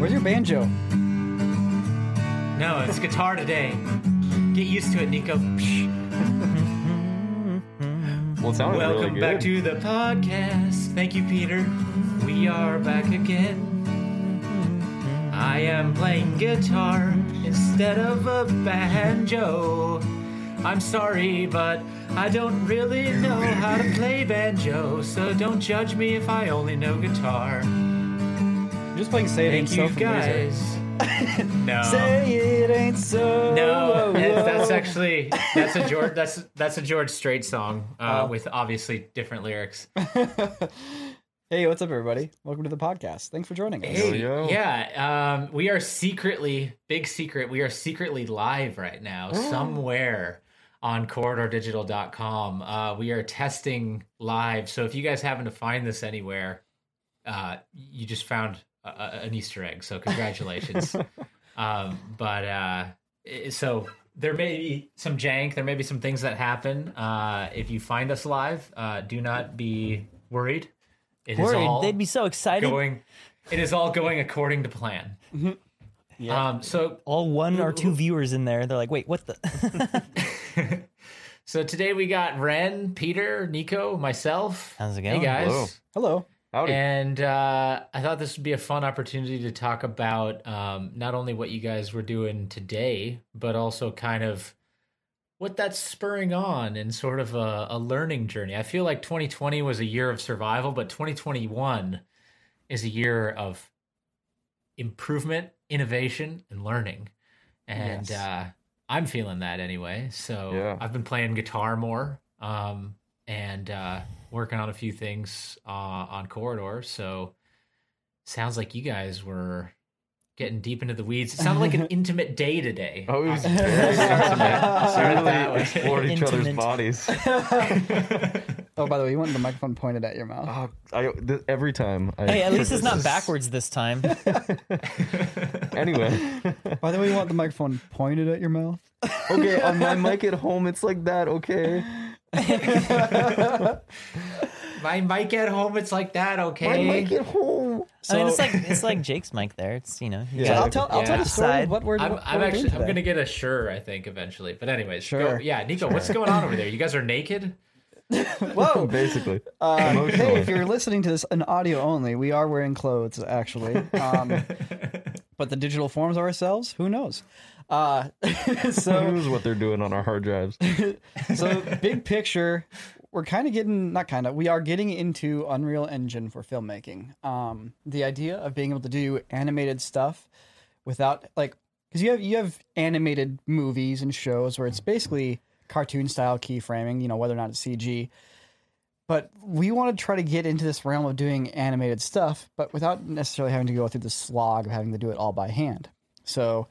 Where's your banjo? No, it's guitar today. Get used to it, Nico. Well, it sounded Welcome really good. back to the podcast. Thank you, Peter. We are back again. I am playing guitar instead of a banjo. I'm sorry, but I don't really know how to play banjo, so don't judge me if I only know guitar. I'm just playing Say It Ain't Thank So you, from guys. no. Say it ain't so. No, that- that's actually that's a George that's that's a George Strait song uh, Oh. with obviously different lyrics. hey, what's up, everybody? Welcome to the podcast. Thanks for joining us. Hey, yo. yeah, um, we are secretly big secret. We are secretly live right now somewhere on corridordigital.com. Uh, we are testing live, so if you guys happen to find this anywhere, uh, you just found a, a- an Easter egg. So congratulations. um, but uh, so there may be some jank. There may be some things that happen. Uh, if you find us live, uh, do not be worried. It is Worried. all They'd be so excited. going. It is all going according to plan. Yeah. Um, so All one or two viewers in there. They're like, wait, what the? so today we got Wren, Peter, Nico, myself. How's it Hey going? guys. Hello. Hello. Howdy. And uh, I thought this would be a fun opportunity to talk about um, not only what you guys were doing today, but also kind of what that's spurring on and sort of a, a learning journey. I feel like 2020 was a year of survival, but 2021 is a year of improvement, innovation, and learning. And Yes. uh, I'm feeling that anyway. So Yeah. I've been playing guitar more um, and uh, working on a few things uh, on Corridor. So sounds like you guys were getting deep into the weeds. It sounded like an intimate day today. Oh, it was very intimate. started that Really way. explored each other's Intimate. bodies. Oh, by the way, you want the microphone pointed at your mouth. Oh, I, th- every time. I hey, at least it's not this. backwards this time. Anyway, By the way, you want the microphone pointed at your mouth. okay, on my mic at home, it's like that. Okay, My mic at home, it's like that, my okay? mic at home. I mean, it's So- like it's like Jake's mic there. It's you know, you Yeah. got- I'll tell. I'll tell Yeah. the story Side. of what we're. I'm, what I'm we're actually doing I'm gonna get a Shure, I think, eventually. But anyways, go- Sure. yeah, Nico, what's going on over there? You guys are naked? Whoa. Basically, Uh, hey, if you're listening to this in audio only, we are wearing clothes actually. Um, but the digital forms of ourselves, who knows? Uh, so who knows what they're doing on our hard drives? so big picture we're kind of getting not kind of we are getting into unreal engine for filmmaking. Um the idea of being able to do animated stuff without like because you have you have animated movies and shows where it's basically cartoon style keyframing you know whether or not it's cg but we want to try to get into this realm of doing animated stuff but without necessarily having to go through the slog of having to do it all by hand. So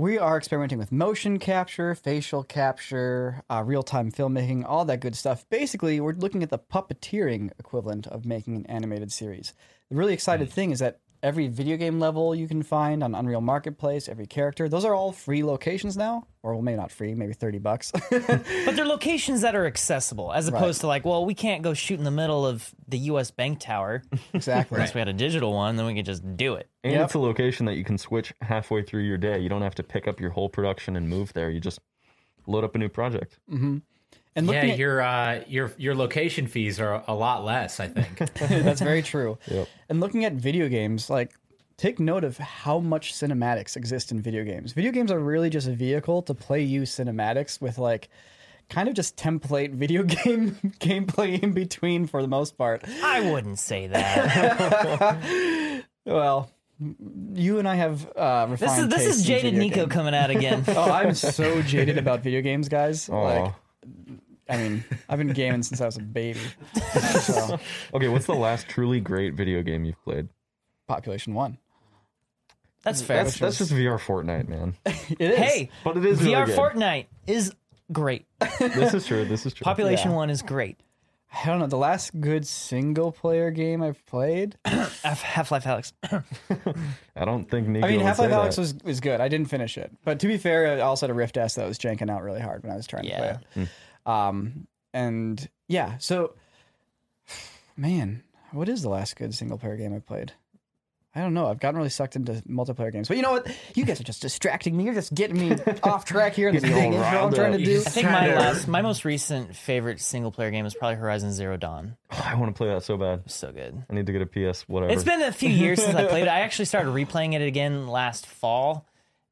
we are experimenting with motion capture, facial capture, uh, real time filmmaking, all that good stuff. Basically, we're looking at the puppeteering equivalent of making an animated series. The really excited thing is that every video game level you can find on Unreal Marketplace, every character, those are all free locations now. Or well, maybe not free, maybe 30 bucks. but they're locations that are accessible, as opposed to like, well, we can't go shoot in the middle of the U.S. Bank Tower exactly. unless we had a digital one. Then we could just do it. And Yep. it's a location that you can switch halfway through your day. You don't have to pick up your whole production and move there. You just load up a new project. Mm-hmm. And Yeah, at, your uh, your your location fees are a lot less, I think. that's very true. Yep. And looking at video games, like take note of how much cinematics exist in video games. Video games are really just a vehicle to play you cinematics with like kind of just template video game gameplay in between for the most part. I wouldn't say that. Well, you and I have uh, this refined is this is jaded Nico games. coming out again. Oh, I'm so jaded about video games, guys. Aw. Like, I mean, I've been gaming since I was a baby. So, Okay, what's the last truly great video game you've played? population one. That's fair. That's that's just VR Fortnite, man. It is. hey, But it is really VR good. Fortnite is great. This is true. This is true. Population Yeah. One is great. I don't know. The last good single player game I've played. Half Life Alyx. I don't think Nico I mean, would Half Life say Alyx that. was, was good. I didn't finish it, but to be fair, I also had a Rift S that was janking out really hard when I was trying Yeah. to play it. Um, and yeah, so man, what is the last good single player game I played? I don't know. I've gotten really sucked into multiplayer games, but you know what? You guys are just distracting me. You're just getting me off track here in this Getting dang all intro I'm trying to do. I think my last, my most recent favorite single player game is probably Horizon Zero Dawn. I want to play that so bad. So good. I need to get a PS whatever. It's been a few years since I played it. I actually started replaying it again last fall,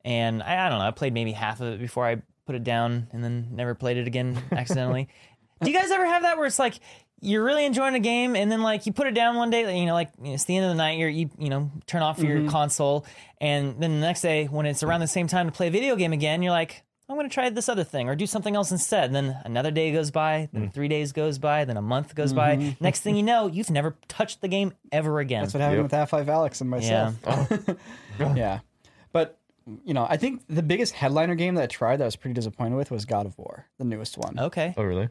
and I, I don't know. I played maybe half of it before I put it down, and then never played it again accidentally. Do you guys ever have that where it's like you're really enjoying a game, and then like you put it down one day, you know, like it's the end of the night, you're you you know turn off your mm-hmm. console, and then the next day when it's around the same time to play a video game again, you're like. I'm going to try this other thing or do something else instead. And then another day goes by, then mm. three days goes by, then a month goes by. Mm-hmm. Next thing you know, you've never touched the game ever again. That's what happened Yep. with Half Life Alyx and myself. Oh. yeah. But, you know, I think the biggest headliner game that I tried that I was pretty disappointed with was God of War, the newest one. Okay. oh really?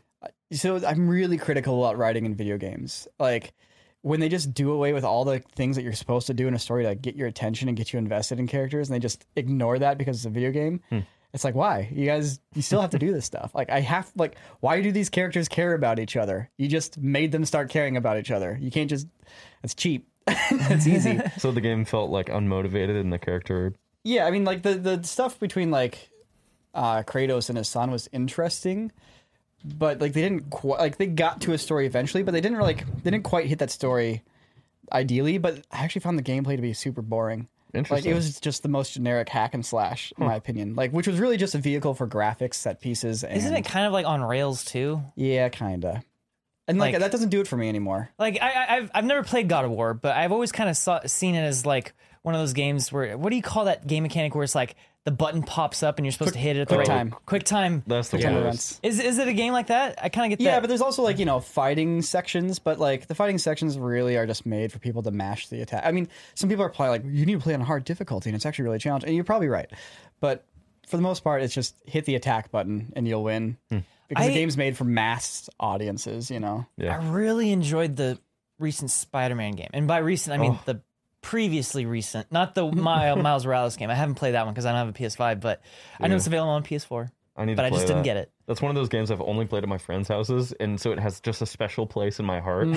So I'm really critical about writing in video games. Like, when they just do away with all the things that you're supposed to do in a story to get your attention and get you invested in characters, and they just ignore that because it's a video game. It's like, why? You guys, you still have to do this stuff. Like, I have, like, why do these characters care about each other? You just made them start caring about each other. You can't just, it's cheap. it's easy. So the game felt like unmotivated and the character Yeah, I mean, like the the stuff between like uh, Kratos and his son was interesting, but like they didn't quite like they got to a story eventually, but they didn't really, like they didn't quite hit that story ideally. But I actually found the gameplay to be super boring. Like it was just the most generic hack and slash, in my opinion. Like which was really just a vehicle for graphics, set pieces, and Isn't it kind of like on rails too? yeah, kinda. And like, Like- that doesn't do it for me anymore. Like I, I- I've I've never played God of War, but I've always kind of saw, seen it as like one of those games where what do you call that game mechanic where it's like the button pops up and you're supposed to hit it at the quick right time. quick time. that's the Time worst. Is is it a game like that? I kind of get Yeah, that. Yeah, but there's also like you know fighting sections, but like the fighting sections really are just made for people to mash the attack. I mean, some people are playing like you need to play on hard difficulty, and it's actually really challenging. And you're probably right, but for the most part, it's just hit the attack button and you'll win hmm. because I- the game's made for mass audiences. You know, Yeah. I really enjoyed the recent Spider-Man game, and by recent I mean oh. the previously recent, not the Mi- Miles Morales game. I haven't played that one because I don't have a PS5, but I know it's available on PS4. I need But I just didn't get it. That's one of those games I've only played at my friends' houses, and so it has just a special place in my heart.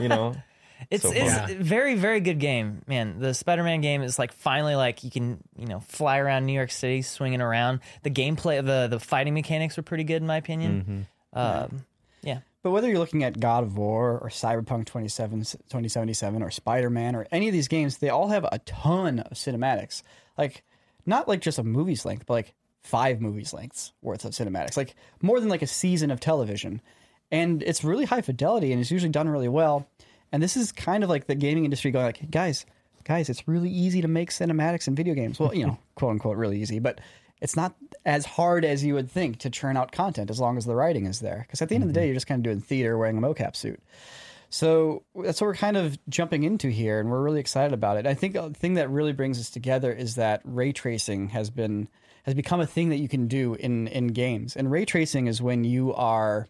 you know, It's So it's fun. very very good game, man. The Spider-Man game is like finally like you can you know fly around New York City swinging around. The gameplay, the the fighting mechanics were pretty good in my opinion. Um, yeah, but whether you're looking at God of War or Cyberpunk 27, 2077 or Spider Man or any of these games, they all have a ton of cinematics. Like, not like just a movie's length, but like five movies lengths worth of cinematics, like more than like a season of television. And it's really high fidelity and it's usually done really well. And this is kind of like the gaming industry going like, guys, guys, it's really easy to make cinematics in video games. Well, you know, quote unquote, really easy, but it's not as hard as you would think to churn out content as long as the writing is there. Because at the end of the mm-hmm. day, you're just kind of doing theater wearing a mocap suit. So that's what we're kind of jumping into here, and we're really excited about it. I think the thing that really brings us together is that ray tracing has been has become a thing that you can do in in games. And ray tracing is when you are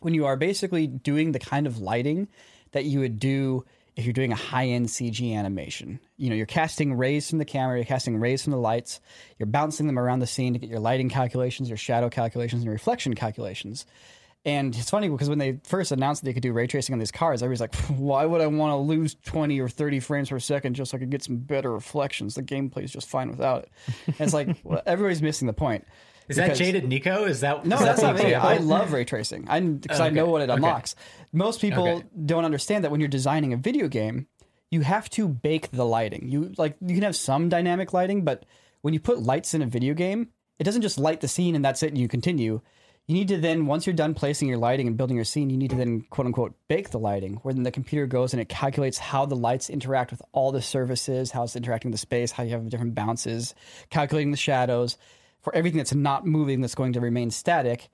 when you are basically doing the kind of lighting that you would do if you're doing a high-end CG animation. You know, you're casting rays from the camera, you're casting rays from the lights, you're bouncing them around the scene to get your lighting calculations, your shadow calculations, and reflection calculations. And it's funny because when they first announced that they could do ray tracing on these cars, everybody's like, why would I want to lose 20 or 30 frames per second just so I could get some better reflections? The gameplay is just fine without it. And it's like, well, everybody's missing the point. Is that jaded Nico? Is that no, is that's the not me. I love ray tracing. I because I Okay. know what it Okay. unlocks. Most people Okay. don't understand that when you're designing a video game, you have to bake the lighting. You like you can have some dynamic lighting, but when you put lights in a video game, it doesn't just light the scene and that's it and you continue. You need to then once you're done placing your lighting and building your scene, you need to then quote unquote bake the lighting, where then the computer goes and it calculates how the lights interact with all the surfaces, how it's interacting with the space, how you have different bounces, calculating the shadows for everything that's not moving that's going to remain static.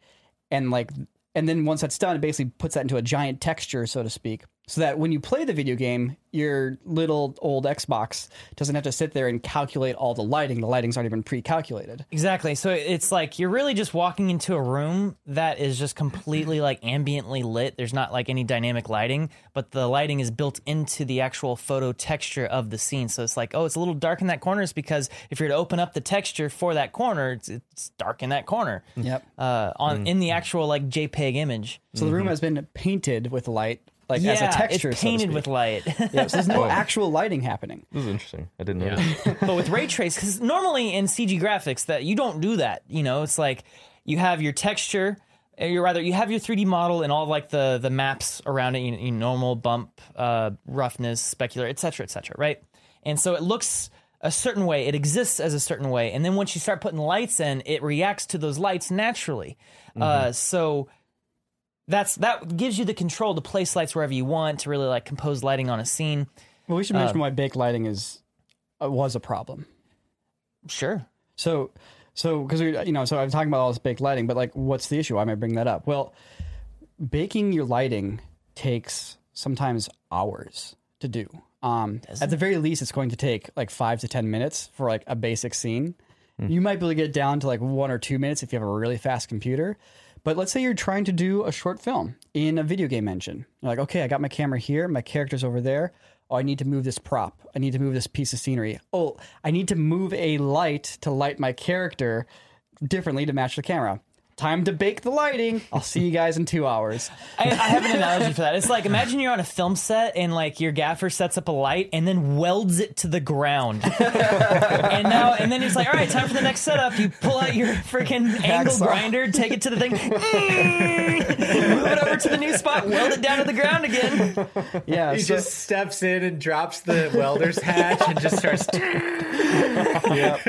And like and then once that's done it basically puts that into a giant texture so to speak so that when you play the video game your little old xbox doesn't have to sit there and calculate all the lighting the lighting's already been pre-calculated Exactly. So it's like you're really just walking into a room that is just completely like ambiently lit. There's not like any dynamic lighting, but the lighting is built into the actual photo texture of the scene. So it's like, oh, it's a little dark in that corner. It's because if you're to open up the texture for that corner, it's, it's dark in that corner. yep Uh, on in the actual like JPEG image. so the room has been painted with light like yeah, as a texture it's painted speak. with light. yeah, so there's no actual lighting happening This is interesting. I didn't know. that. but with ray trace because normally in cg graphics that you don't do that you know it's like you have your texture or you're rather you have your 3d model and all like the the maps around it you you normal bump uh, roughness specular etc etc right and so it looks a certain way it exists as a certain way and then once you start putting lights in it reacts to those lights naturally uh, so that's that gives you the control to place lights wherever you want to really like compose lighting on a scene well we should mention why baked lighting is uh, was a problem sure So, so because you know, so I'm talking about all this baked lighting, but like, what's the issue? Why am I bringing that up? Well, baking your lighting takes sometimes hours to do. Um, at the very least, it's going to take like five to ten minutes for like a basic scene. You might be able to get down to like one or two minutes if you have a really fast computer. But let's say you're trying to do a short film in a video game engine. You're like, okay, I got my camera here, my character's over there. Oh, I need to move this prop. I need to move this piece of scenery. Oh, I need to move a light to light my character differently to match the camera. Time to bake the lighting. I'll see you guys in two hours. I, I have an analogy for that. It's like imagine you're on a film set and like your gaffer sets up a light and then welds it to the ground. and now and then it's like, all right, time for the next setup. You pull out your freaking angle Hacksaw. grinder, take it to the thing, move it over to the new spot, weld it down to the ground again. Yeah, He so, just steps in and drops the welder's hatch and just starts. yep.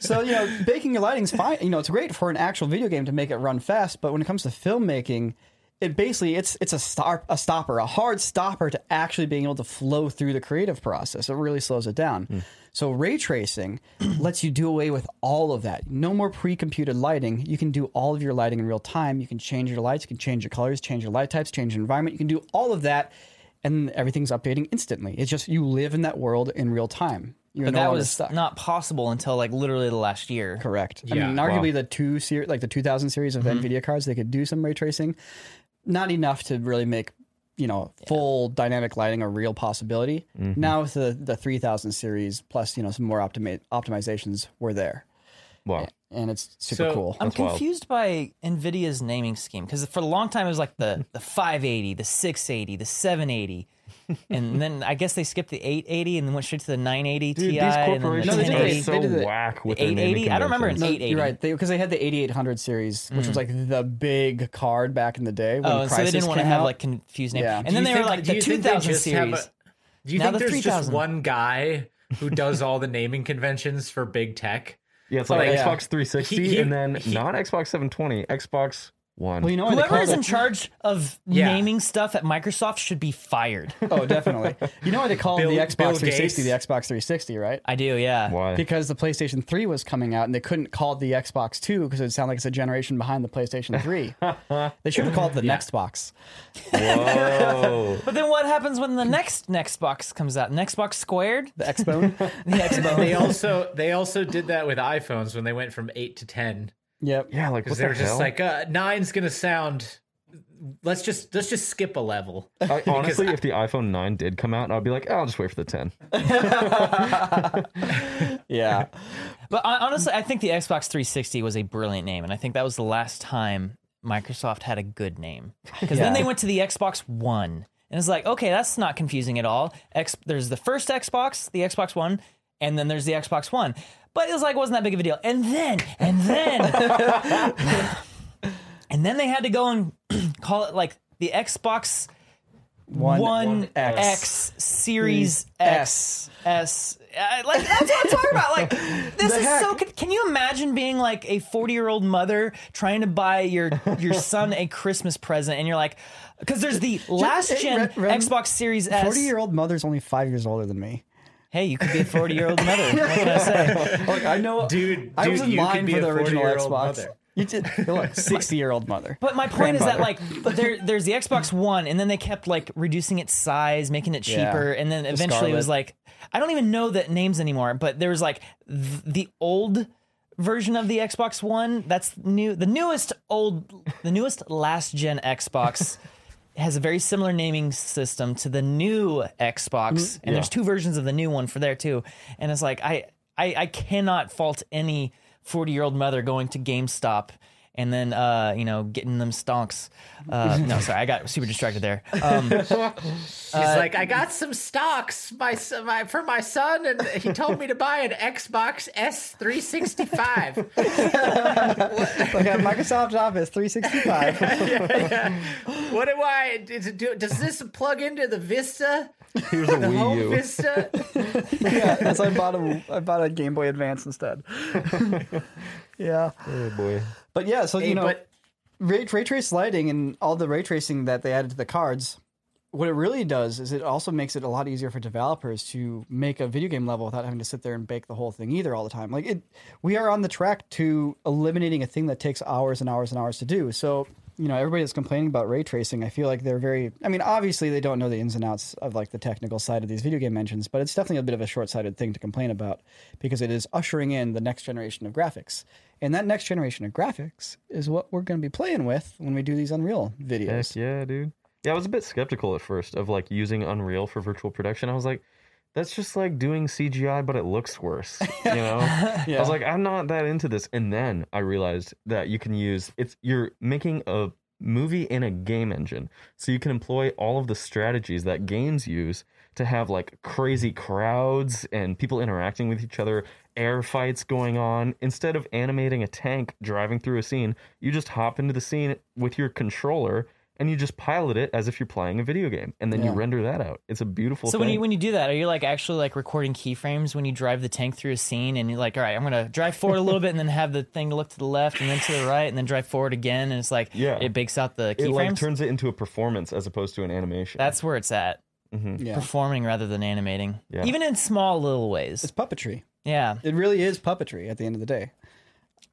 so you know, baking your lighting's fine. You know, it's great for an actual video game to make it run fast. But when it comes to filmmaking, it basically it's it's a stop a stopper, a hard stopper to actually being able to flow through the creative process. It really slows it down. Hmm. So ray tracing lets you do away with all of that. No more pre-computed lighting. You can do all of your lighting in real time. You can change your lights, you can change your colors, change your light types, change your environment. You can do all of that and everything's updating instantly. It's just you live in that world in real time. You're But no that was stuck. not possible until like literally the last year. Correct. I mean, arguably the two ser- like the 2000 series of mm-hmm. Nvidia cards, they could do some ray tracing, not enough to really make you know full dynamic lighting a real possibility. Mm-hmm. Now with the the 3000 series plus you know some more optimi- optimizations were there, Wow. and it's super So, cool. I'm That's wild. confused by Nvidia's naming scheme because for a long time it was like the the 580, the 680, the 780, and then I guess they skipped the 880 and then went straight to the 980 Dude, Ti these and then the No, they did are so They did it. whack with The 880? I don't remember an conventions. No, 880. you're right. because they, had the 8800 series, which was hmm. like the big card back in the day. When Oh, and so they didn't want to have like confused names. Yeah. And Do then you they were like the you think they 2000 series. a- Do you Now think the there's 3000. just one guy who does all the naming conventions for big tech? Yeah, it's like Like, Xbox 360 he- he- and then he- not Xbox 720, Xbox One. Well, you know what they Whoever is it? in charge of Yeah. naming stuff at Microsoft should be fired. Oh, definitely. You know why they call Bill- the Xbox Bill 360 the Gates. Xbox 360, right? I do, yeah. Why? because the PlayStation 3 was coming out and they couldn't call it the Xbox 2 because it would sound like it's a generation behind the PlayStation 3. they should have called it the Next Box. Whoa. But then what happens when the next next box comes out? Next box squared? The Xbone. The Xbox. They also they also did that with iPhones when they went from eight to ten yep. yeah, like what because the they were just like uh, nine's gonna sound. Let's just let's just skip a level. I, honestly, if the iPhone 9 did come out, I'd be like, oh, I'll just wait for the 10. Yeah. But hon- honestly, I think the Xbox 360 was a brilliant name, and I think that was the last time Microsoft had a good name. Because then they went to the Xbox One, and it's like, okay, that's not confusing at all. X, there's the first Xbox, the Xbox One, and then there's the Xbox One. But it was like wasn't that big of a deal. And then, and then, and then they had to go and call it like the Xbox One, One X. X Series S. X S. Uh, like that's what I'm talking about. Like this The is heck? so. Can, can you imagine being like a 40 year old mother trying to buy your your son a Christmas present, and you're like, because there's the last gen Xbox Series S. 40 year old mother's only five years older than me. Hey, you could be a 40 year old mother. What can I say? Like I know, Dude, I was in line for the original Xbox. mother. You did look sixty year old mother. But my point is that like, but there, there's the Xbox One, and then they kept like reducing its size, making it Yeah. cheaper, and then eventually it was like, I don't even know the names anymore. But there was like th- the old version of the Xbox One. That's new. The newest old, the newest last gen Xbox. Has a very similar naming system to the new Xbox, and there's two versions of the new one for there too. And it's like I, I, I cannot fault any 40 year old mother going to GameStop and then uh, you know getting them stonks. Uh, no, sorry, I got super distracted there. Um, He's like, I got some stocks my, my for my son, and he told me to buy an Xbox S365. like at Microsoft Office 365. what do I does, it do, does this plug into the Vista? Here's a The Wii home U. Vista? yeah, so I bought a I bought a Game Boy Advance instead. yeah, Oh boy. but yeah, so Hey, you know, but ray, ray trace lighting and all the ray tracing that they added to the cards. What it really does is it also makes it a lot easier for developers to make a video game level without having to sit there and bake the whole thing either all the time. Like it, we are on the track to eliminating a thing that takes hours and hours and hours to do. So you know, everybody that's complaining about ray tracing, I feel like they're very. I mean, obviously they don't know the ins and outs of like the technical side of these video game engines, but it's definitely a bit of a short-sighted thing to complain about because it is ushering in the next generation of graphics, and that next generation of graphics is what we're going to be playing with when we do these Unreal videos. Heck yeah, dude. Yeah, I was a bit skeptical at first of like using Unreal for virtual production. I was like, that's just like doing CGI, but it looks worse. You know? I was like, I'm not that into this. And then I realized that you can use it's you're making a movie in a game engine. So you can employ all of the strategies that games use to have like crazy crowds and people interacting with each other, air fights going on. Instead of animating a tank driving through a scene, you just hop into the scene with your controller and you just pilot it as if you're playing a video game and then you render that out. It's a beautiful so thing. when you when you do that, are you like actually like recording keyframes when you drive the tank through a scene, and you're like, all right, I'm gonna drive forward a little bit, and then have the thing look to the left, and then to the right, and then drive forward again, and it's like, Yeah. it bakes out the keyframes. it like turns it into a performance as opposed to an animation. That's where it's at. Mm-hmm. Yeah. Performing rather than animating, Yeah. even in small little ways. It's puppetry. Yeah, It really is puppetry at the end of the day.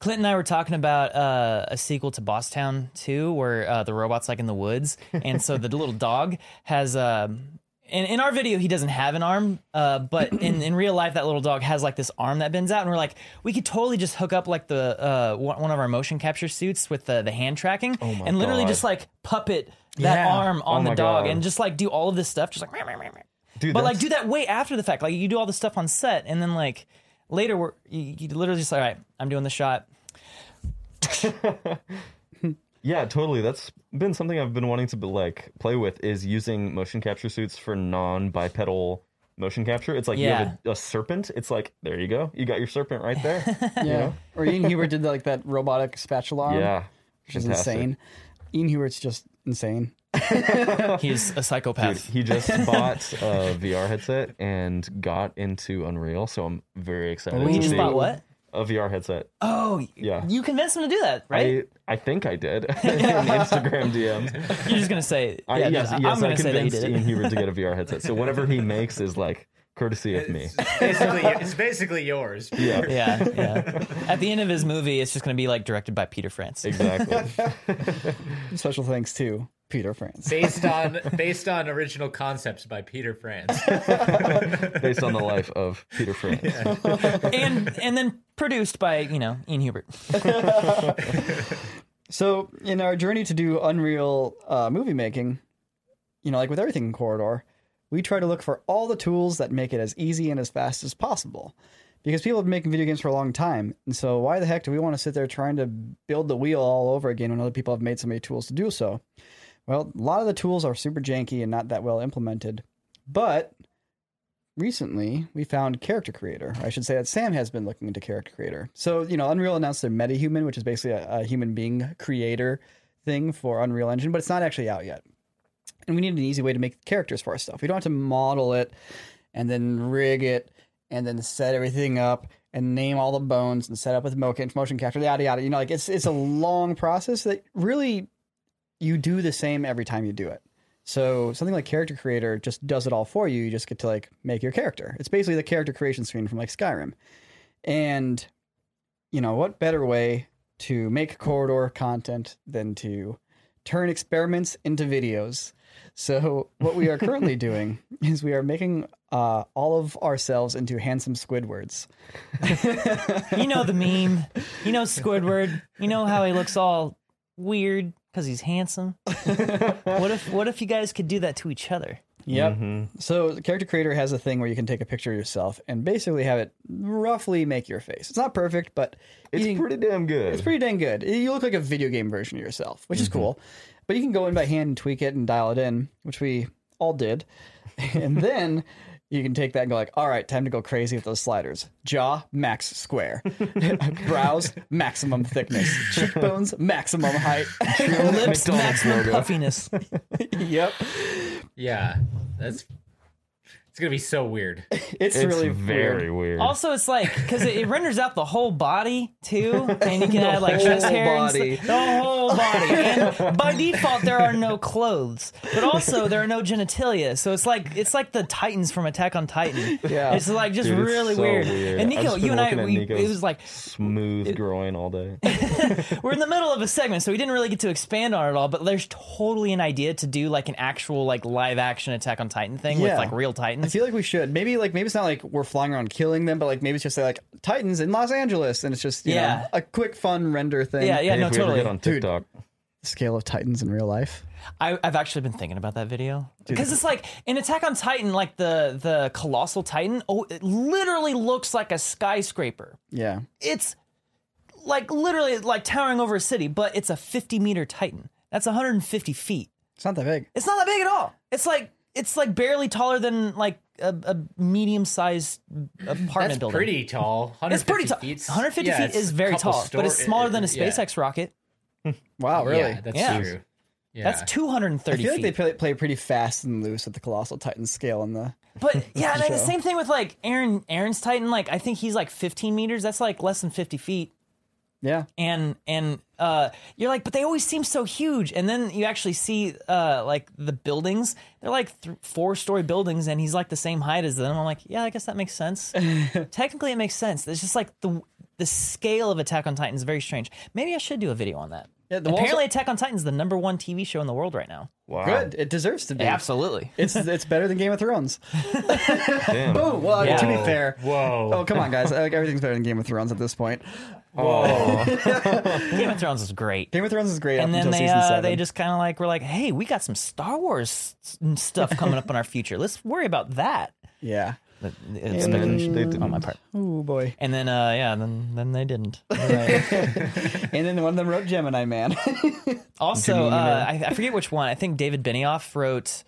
Clint and I were talking about uh, a sequel to Bosstown 2 where uh, the robot's like in the woods. And so the little dog has. Um, in, in our video, he doesn't have an arm, uh, but in, in real life, that little dog has like this arm that bends out, and we're like, we could totally just hook up like the uh, one of our motion capture suits with the, the hand tracking, and literally God. just like puppet that Yeah. arm on Oh the dog, God. and just like do all of this stuff, just like, meh, meh, meh. Dude, but like do that way after the fact, like you do all the stuff on set, and then like later, we're you, you literally just like, all right, I'm doing the shot. Yeah, totally. That's been something I've been wanting to like play with is using motion capture suits for non-bipedal motion capture. It's like you have a, a serpent. It's like there you go. You got your serpent right there. Yeah. Or Ian Hubert did like that robotic spatula arm, yeah. which is Fantastic. insane. Ian Hubert's just insane. He's a Dude, psychopath. he just bought a VR headset and got into Unreal, so I'm very excited. he to just see bought what? A VR headset. Oh, Yeah. You convinced him to do that, right? I I think I did in Instagram DMs. You're just gonna say, I, yeah, yes, no, yes, I'm gonna say that he convinced did Ian it. Hubert to get a VR headset. So whatever he makes is like courtesy of me. Basically, it's basically yours. Yeah, Yeah, yeah. At the end of his movie, it's just gonna be like directed by Peter France. exactly. Special thanks to Peter France. Based on based on original concepts by Peter France. Based on the life of Peter France. and and then produced by you know Ian Hubert. So, in our journey to do Unreal uh, movie making, you know, like with everything in Corridor, we try to look for all the tools that make it as easy and as fast as possible. Because people have been making video games for a long time. And so, why the heck do we want to sit there trying to build the wheel all over again when other people have made so many tools to do so? Well, a lot of the tools are super janky and not that well implemented. But recently we found character creator i should say that sam has been looking into character creator so you know unreal announced their metahuman which is basically a, a human being creator thing for unreal engine but it's not actually out yet and we need an easy way to make characters for our stuff. We don't have to model it and then rig it and then set everything up and name all the bones and set up with motion, motion capture, yada yada. You know, like it's it's a long process that really you do the same every time you do it. So something like Character Creator just does it all for you. You just get to like make your character. It's basically the character creation screen from like Skyrim. And you know, what better way to make corridor content than to turn experiments into videos? So what we are currently doing is we are making uh, all of ourselves into handsome Squidwards. You know the meme. You know Squidward. You know how he looks all weird because he's handsome. what if what if you guys could do that to each other? Yep. Mm-hmm. So the character creator has a thing where you can take a picture of yourself and basically have it roughly make your face. It's not perfect, but It's you- pretty damn good. It's pretty dang good. You look like a video game version of yourself, which is mm-hmm. cool. But you can go in by hand and tweak it and dial it in, which we all did. And then you can take that and go like, all right, time to go crazy with those sliders. Jaw, max square. Brows, maximum thickness. Cheekbones, maximum height. Lips, McDonald's maximum logo. puffiness. yep. Yeah, that's it's gonna be so weird. It's, It's really very weird. weird. Also, it's like because it, it renders out the whole body too, and you can add like whole chest hair, and body. stuff. the whole body. And by default, there are no clothes, but also there are no genitalia. So it's like it's like the Titans from Attack on Titan. Yeah. it's like just Dude, really so weird. weird. And Nico, you and I, we, it was like smooth groin all day. we're in the middle of a segment, so we didn't really get to expand on it all. But there's totally an idea to do like an actual like live action Attack on Titan thing with like real I feel like we should. Maybe like maybe it's not like we're flying around killing them, but like maybe it's just like Titans in Los Angeles, and it's just you Yeah. know, a quick fun render thing. yeah, yeah, Hey, no, if we totally. ever get on Dude. TikTok, Scale of Titans in real life. I, I've actually been thinking about that video because it's like in Attack on Titan, like the the colossal Titan. Oh, it literally looks like a skyscraper. Yeah. It's like literally like towering over a city, but it's a 50 meter Titan. That's 150 feet. It's not that big. It's not that big at all. It's like it's like barely taller than like a, a medium sized apartment That's building. pretty tall. It's pretty 150 tall. feet's- 150 yeah, feet is very couple tall, but it's stor- smaller than a yeah. SpaceX rocket. Wow, really? Yeah, that's Yeah. true. Yeah. That's 230 I feel like feet. they play, play pretty fast and loose with the colossal Titan scale and the. But yeah, and then the same thing with like Eren Eren's Titan. Like I think he's like 15 meters. That's like less than 50 feet. Yeah. And and uh, you're like, but they always seem so huge. And then you actually see uh, like the buildings. They're like th- four story buildings, and he's like the same height as them. I'm like, yeah, I guess that makes sense. Technically, it makes sense. It's just like the the scale of Attack on Titan is very strange. Maybe I should do a video on that. Yeah, the walls Apparently, Attack on Titan is the number one TV show in the world right now. wow, Good. It deserves to be. Absolutely. It's it's better than Game of Thrones. damn. Oh well, Yeah. to be fair. Whoa. Oh come on, guys! Like, everything's better than Game of Thrones at this point. Game of Thrones is great. Game of Thrones is great and up then until they season uh, seven. they just kind of like were like, hey, we got some Star Wars s- stuff coming up in our future. Let's worry about that. yeah. But It's And they on didn't. my part. Oh boy. And then uh, yeah, then then they didn't. And then one of them wrote Gemini Man. Also, uh, I, I forget which one. I think David Benioff wrote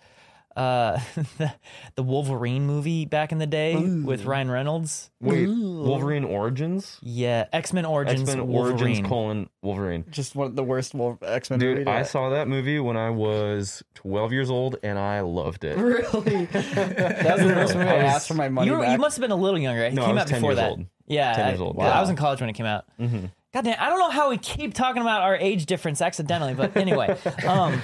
uh, the, the Wolverine movie back in the day with Ryan Reynolds. Wait, Wolverine Origins? Yeah, X Men Origins X Men Wolverine. Origins colon Wolverine. just one of the worst X Men movie. Dude, to- I saw that movie when I was 12 years old and I loved it. Really? that was the first movie I, I asked for my money you, were, back. you must have been a little younger. It No, I came was out 10 before years that. old. Yeah, 10 I, years old, yeah, wow. I was in college when it came out. Mm-hmm. God damn, I don't know how we keep talking about our age difference accidentally, but anyway. um,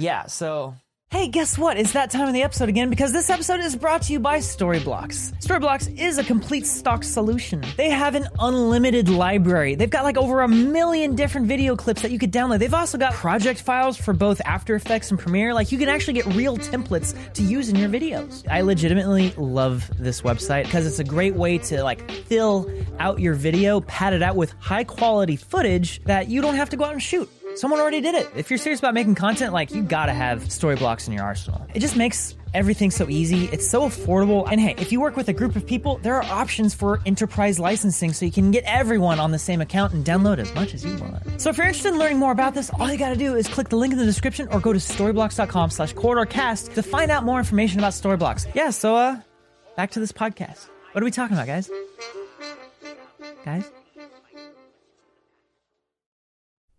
yeah, so. Hey, guess what? It's that time of the episode again because this episode is brought to you by Storyblocks. Storyblocks is a complete stock solution. They have an unlimited library. They've got like over a million different video clips that you could download. They've also got project files for both After Effects and Premiere. Like you can actually get real templates to use in your videos. I legitimately love this website because it's a great way to like fill out your video, pad it out with high quality footage that you don't have to go out and shoot. Someone already did it. If you're serious about making content, like you gotta have Storyblocks in your arsenal. It just makes everything so easy. It's so affordable. And hey, if you work with a group of people, there are options for enterprise licensing so you can get everyone on the same account and download as much as you want. So if you're interested in learning more about this, all you gotta do is click the link in the description or go to storyblocks.com slash corridorcast to find out more information about Storyblocks. Yeah, so uh back to this podcast. What are we talking about, guys? Guys?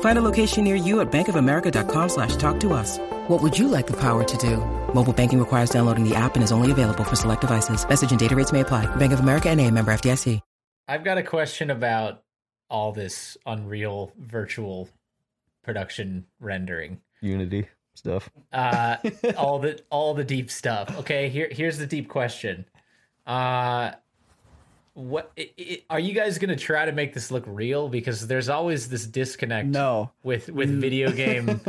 Find a location near you at bankofamerica.com slash talk to us. What would you like the power to do? Mobile banking requires downloading the app and is only available for select devices. Message and data rates may apply. Bank of America and a member FDIC. I've got a question about all this Unreal virtual production rendering. Unity stuff. Uh, all the all the deep stuff. Okay, here here's the deep question. Uh, what i i are you guys gonna try to make this look real? Because there's always this disconnect. No. with with video game,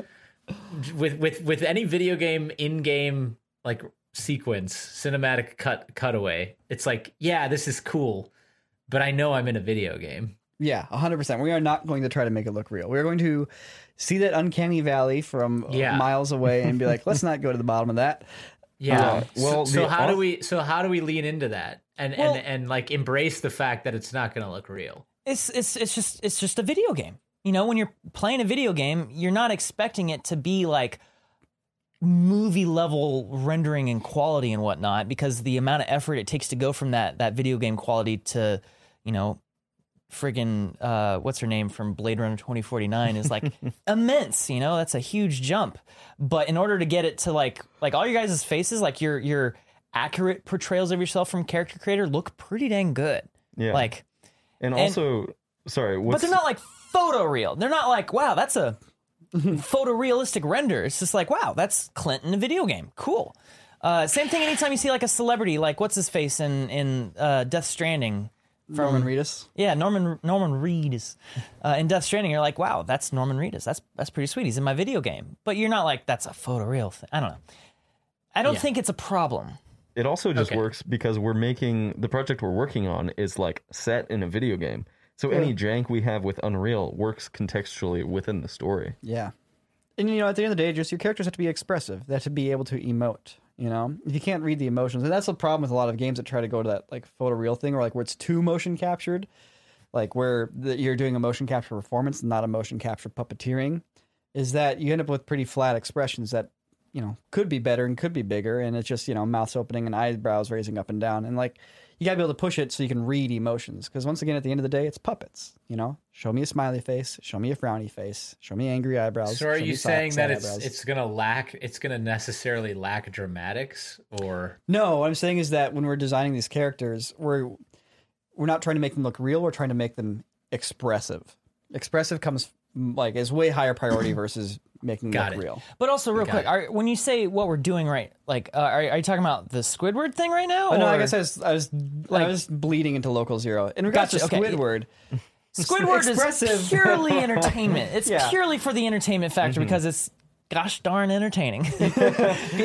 with with with any video game in game like sequence cinematic cut cutaway. It's like yeah, this is cool, but I know I'm in a video game. Yeah, 100%. We are not going to try to make it look real. We are going to see that uncanny valley from Yeah. miles away and be like, let's not go to the bottom of that. Yeah. Uh, well, so, the how do we so how do we lean into that and Well- and and like embrace the fact that it's not going to look real? it's it's it's just it's just a video game. You know, when you're playing a video game, you're not expecting it to be like movie level rendering and quality and whatnot because the amount of effort it takes to go from that that video game quality to, you know, friggin' uh, what's her name from Blade Runner 2049 is like immense, you know, that's a huge jump. But in order to get it to like like all your guys' faces, like your your accurate portrayals of yourself from character creator look pretty dang good. Yeah. Like and also, sorry, but they're not like photoreal. They're not like, wow, that's a photorealistic render. It's just like, wow, that's Clint in a video game. Cool. Uh, same thing anytime you see like a celebrity, like what's his face in in uh, Death Stranding. From, Norman Reedus. Yeah, Norman Norman Reedus uh, in Death Stranding. You're like, wow, that's Norman Reedus. That's that's pretty sweet. He's in my video game. But you're not like that's a photoreal thing. I don't know. I don't Yeah. think it's a problem. It also just Okay. works because we're making the project we're working on is like set in a video game. So any jank we have with Unreal works contextually within the story. Yeah. And, you know, at the end of the day, just your characters have to be expressive. They have to be able to emote, you know? If you can't read the emotions, and that's the problem with a lot of games that try to go to that, like, photoreal thing, or like where it's too motion captured, like where the, you're doing a motion capture performance, not a motion capture puppeteering, is that you end up with pretty flat expressions that, you know, could be better and could be bigger. And it's just, you know, mouths opening and eyebrows raising up and down. And, like, you got to be able to push it so you can read emotions. Because once again, at the end of the day, it's puppets. You know, show me a smiley face, show me a frowny face, show me angry eyebrows. So are you saying that it's eyebrows. it's to lack it's to necessarily lack dramatics or no? What I'm saying is that when we're designing these characters, we're we're not trying to make them look real. We're trying to make them expressive. Expressive comes like is way higher priority versus making them Got look it. real. But also, real Got quick, are, when you say what we're doing right, like, uh, are, are you talking about the Squidward thing right now? Oh, no, I or- guess I was I was Like- I was bleeding into local zero. In regards Gotcha, to okay. Squidward, Squidward expressive. is purely entertainment. It's Yeah. purely for the entertainment factor because it's gosh darn entertaining. Being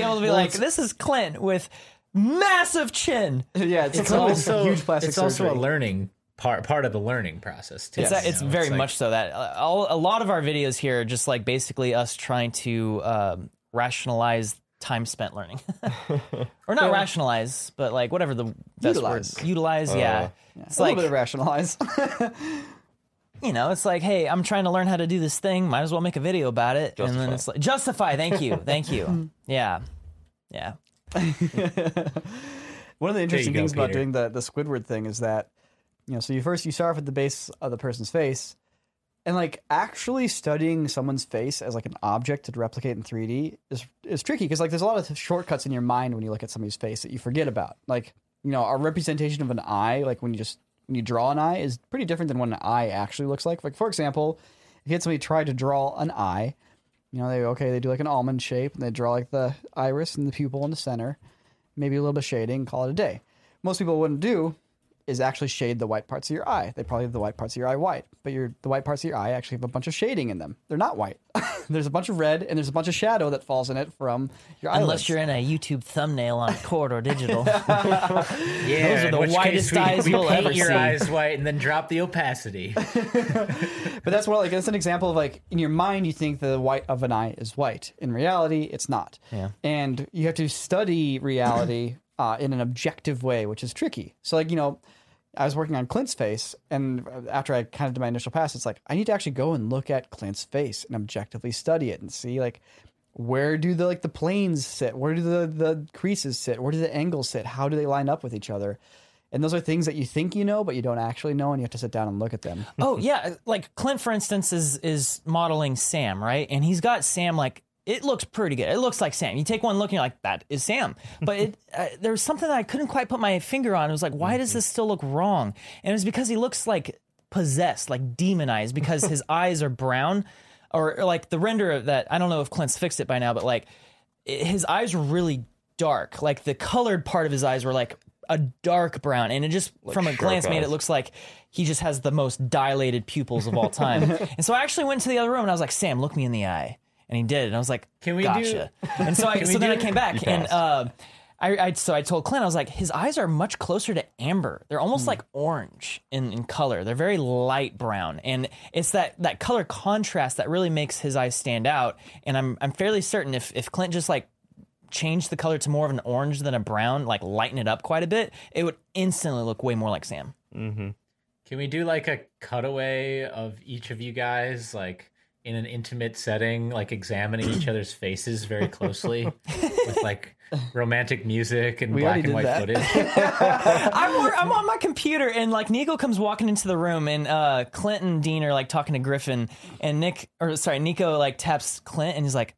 able to be like, this is Clint with massive chin. yeah, it's, it's a also huge plastic it's also a surgery. learning part part of the learning process too. It's, you it's know? very like- much so that uh, all, a lot of our videos here are just like basically us trying to um, rationalize time spent learning, or not rationalize, but like whatever the best Utilize. word utilize. yeah, it's a like little bit of rationalize. you know, it's like, hey, I'm trying to learn how to do this thing. Might as well make a video about it. And then Justify. it's like, justify. Thank you. Thank you. yeah. Yeah. One of the interesting go, things about doing the the Squidward thing is that you know, so you first you start off at the base of the person's face, and like actually studying someone's face as like an object to replicate in 3D is is tricky because like there's a lot of shortcuts in your mind when you look at somebody's face that you forget about. Like you know, a representation of an eye, like when you just when you draw an eye, is pretty different than what an eye actually looks like. Like for example, if you had somebody try to draw an eye, you know, they okay, they do like an almond shape and they draw like the iris and the pupil in the center, maybe a little bit of shading, call it a day. Most people wouldn't do is actually shade the white parts of your eye. They probably have the white parts of your eye white, but your the white parts of your eye actually have a bunch of shading in them. They're not white. there's a bunch of red and there's a bunch of shadow that falls in it from your eyelids. Unless you're in a YouTube thumbnail on Corridor Digital. Yeah, Those are the whitest case we, eyes we you'll paint ever your see. eyes white and then drop the opacity. But that's what like that's an example of like in your mind you think the white of an eye is white. In reality, it's not. Yeah. And you have to study reality uh, in an objective way, which is tricky. So like you know, I was working on Clint's face, and after I kind of did my initial pass, it's like I need to actually go and look at Clint's face and objectively study it and see like where do the like the planes sit, where do the the creases sit, where do the angles sit, how do they line up with each other, and those are things that you think you know, but you don't actually know, and you have to sit down and look at them. Oh yeah, like Clint, for instance, is is modeling Sam, right? And he's got Sam like it looks pretty good. It looks like Sam. You take one look and you're like, that is Sam. But it, uh, there was something that I couldn't quite put my finger on. It was like, why does this still look wrong? And it was because he looks like possessed, like demonized, because his eyes are brown, or, or like the render of that. I don't know if Clint's fixed it by now, but like it, his eyes were really dark. Like the colored part of his eyes were like a dark brown, and it just from a glance made it looks like he just has the most dilated pupils of all time. and so I actually went to the other room and I was like, Sam, look me in the eye. And he did. And I was like, Can we do- gotcha. And so I, so then I came back and, uh, I, I, so I told Clint, I was like, his eyes are much closer to amber. They're almost like orange in, in color. They're very light brown. And it's that, that color contrast that really makes his eyes stand out. And I'm, I'm fairly certain if, if Clint just like changed the color to more of an orange than a brown, like lighten it up quite a bit, it would instantly look way more like Sam. Mm-hmm. Can we do like a cutaway of each of you guys, like in an intimate setting, like examining each other's faces very closely with like romantic music and We black and white that. footage? I'm, I'm on my computer and like Nico comes walking into the room and uh, Clint and Dean are like talking to Griffin and Nick or sorry Nico like taps Clint and he's like,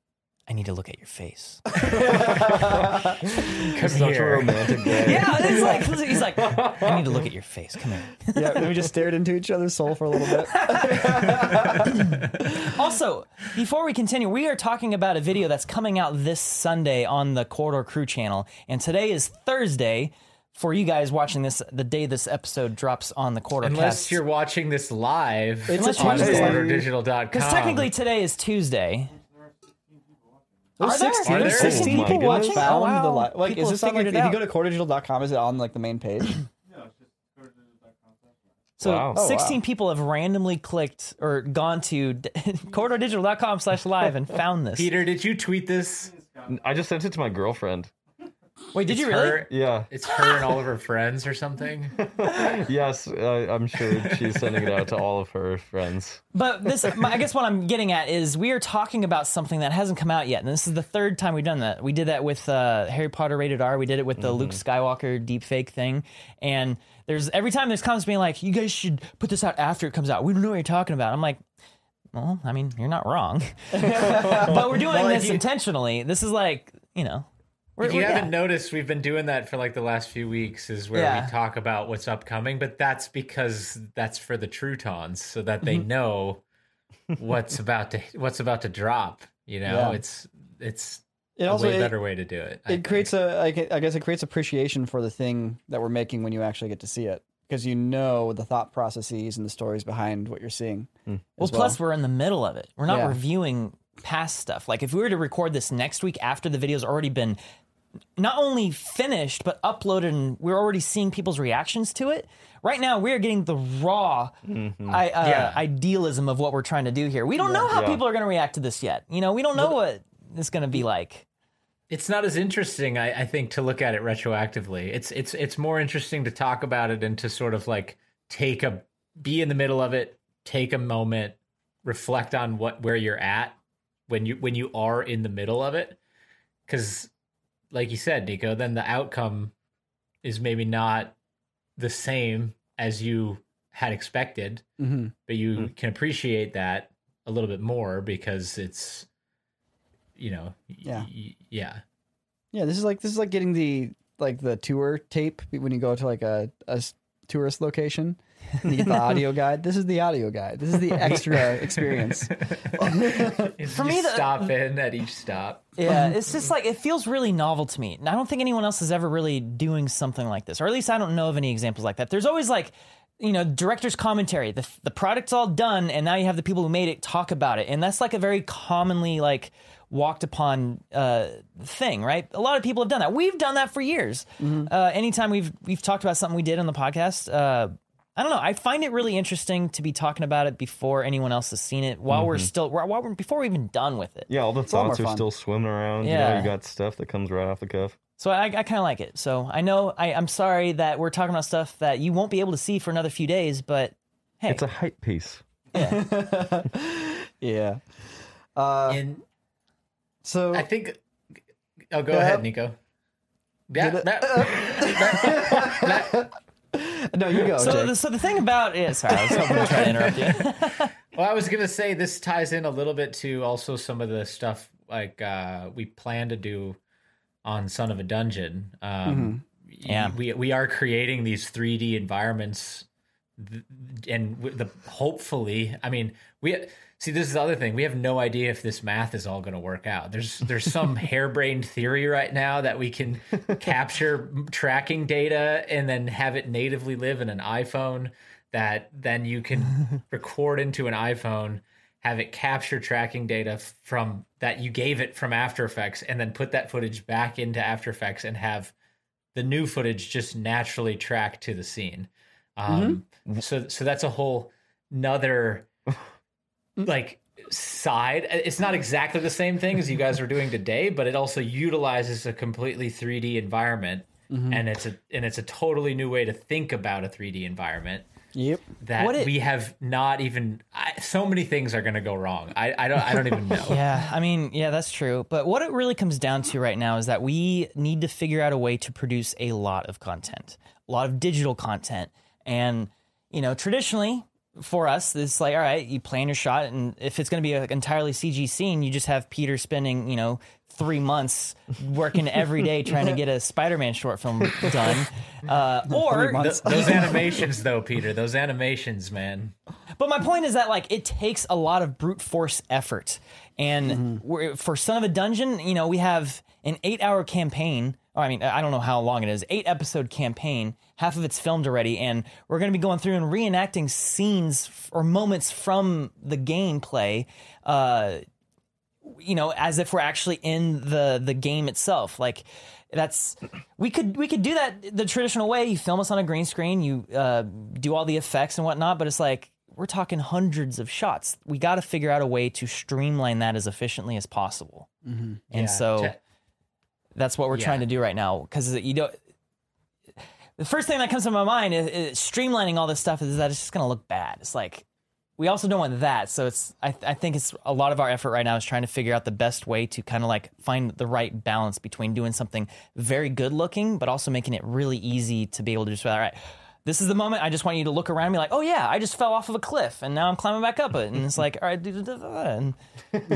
I need to look at your face. Come Such a romantic day. yeah, it's like he's like, I need to look at your face. Come here. yeah, then we just stared into each other's soul for a little bit. Also, before we continue, we are talking about a video that's coming out this Sunday on the Corridor Crew channel, and today is Thursday. For you guys watching this, the day this episode drops on the Corridor Unless cast. you're watching this live It's a on Tuesday. corridordigital.com. because technically today is Tuesday. There's Are there? 16, there? 16 Oh people watch goodness. found Oh, wow. the li- like People is have this on like if it you go out. to corridordigital.com is it on like the main page? So Wow. Oh, 16 wow. people have randomly clicked or gone to corridordigital.com slash live and found this. Peter, did you tweet this? I just sent it to my girlfriend. Wait, did It's you really? her- Yeah. It's her and all of her friends or something. Yes, uh, I'm sure she's sending it out to all of her friends. But this, my, I guess what I'm getting at is we are talking about something that hasn't come out yet. And this is the third time we've done that. We did that with uh, Harry Potter rated R. We did it with the Luke Skywalker deepfake thing. And there's every time there's comments being like, you guys should put this out after it comes out. We don't know what you're talking about. I'm like, well, I mean, you're not wrong. but we're doing Well, this you- intentionally. This is like, you know. We're, If you haven't yeah. noticed, we've been doing that for like the last few weeks, is where Yeah. we talk about what's upcoming, but that's because that's for the Trutons, so that they Mm-hmm. know what's about to what's about to drop. You know, Yeah. it's it's It a also way it, better way to do it. I it creates a like guess it creates appreciation for the thing that we're making when you actually get to see it because you know the thought processes and the stories behind what you're seeing. Well, as plus we're in the middle of it. We're not Yeah. reviewing past stuff. Like if we were to record this next week after the video's already been not only finished but uploaded and we're already seeing people's reactions to it. Right now we're getting the raw I, uh, Yeah. idealism of what we're trying to do here. We don't know how Yeah. people are going to react to this yet. You know, we don't know what it's going to be like. it's not as interesting, I, I think, to look at it retroactively. It's it's it's more interesting to talk about it and to sort of like take a be in the middle of it, take a moment, reflect on what where you're at when you when you are in the middle of it. Because, like you said, Nico, then the outcome is maybe not the same as you had expected, hmm but you can appreciate that a little bit more because it's you know Yeah. y- yeah Yeah, this is like this is like getting the like the tour tape when you go to like a, a tourist location. And you get the audio guide. This is the audio guide. This is the extra experience. For me, the- stop in at each stop. Yeah, it's just like it feels really novel to me. And I don't think anyone else is ever really doing something like this, or at least I don't know of any examples like that. There's always like, you know, director's commentary. The the product's all done, and now you have the people who made it talk about it, and that's like a very commonly like walked upon uh, thing, right? A lot of people have done that. We've done that for years. Uh, anytime we've we've talked about something we did on the podcast. Uh, I don't know. I find it really interesting to be talking about it before anyone else has seen it. While we're still, while we're before we're even done with it. Yeah, all the a lot more thoughts are fun. still swimming around. You know, Yeah. you got stuff that comes right off the cuff. So I, I kind of like it. So I know I, I'm sorry that we're talking about stuff that you won't be able to see for another few days, but hey, It's a hype piece. Yeah. Uh, And so I think. Oh, go Yeah. ahead, Nico. Yeah, Did it- that- that- no, you go. so Jake. the, so the thing about it, sorry, I was hoping to try to interrupt you. Well, I was gonna say this ties in a little bit to also some of the stuff like uh, we plan to do on Son of a Dungeon. Um, y- Yeah. we we are creating these 3D environments, th- and the hopefully, I mean, we see this is the other thing. We have no idea if this math is all going to work out. There's there's some harebrained theory right now that we can capture tracking data and then have it natively live in an iPhone that then you can record into an iPhone, have it capture tracking data from that you gave it from After Effects, and then put that footage back into After Effects and have the new footage just naturally track to the scene. Um, So so that's a whole another mm. like side. Uh, it's not exactly the same thing as you guys are doing today, but it also utilizes a completely 3D environment. Mm-hmm. And it's a and it's a totally new way to think about a 3D environment yep. that it- we have not even. I, so many things are going to go wrong. I, I don't I don't even know. Yeah, I mean, yeah, that's true. But what it really comes down to right now is that we need to figure out a way to produce a lot of content, a lot of digital content. And, you know, traditionally for us, it's like, all right, you plan your shot. And if it's going to be an entirely CG scene, you just have Peter spending, you know, three months working every day trying to get a Spider Man short film done. Uh, or months. Th- those animations, though, Peter, those animations, man. But my point is that like it takes a lot of brute force effort, and we're, for Son of a Dungeon, you know, we have an eight-hour campaign. Or, I mean, I don't know how long it is. Eight-episode campaign. Half of it's filmed already, and we're going to be going through and reenacting scenes or moments from the gameplay. Uh, you know, as if we're actually in the the game itself. Like that's we could we could do that the traditional way. You film us on a green screen, you uh, do all the effects and whatnot, but it's like we're talking hundreds of shots. We got to figure out a way to streamline that as efficiently as possible. And Yeah, so that's what we're Yeah. trying to do right now because you don't. The first thing that comes to my mind is, is streamlining all this stuff is that it's just going to look bad. It's like we also don't want that, so it's. I, I think it's a lot of our effort right now is trying to figure out the best way to kind of like find the right balance between doing something very good looking, but also making it really easy to be able to just all right. This is the moment. I just want you to look around and be like, oh yeah, I just fell off of a cliff and now I'm climbing back up it. And it's like, all right, and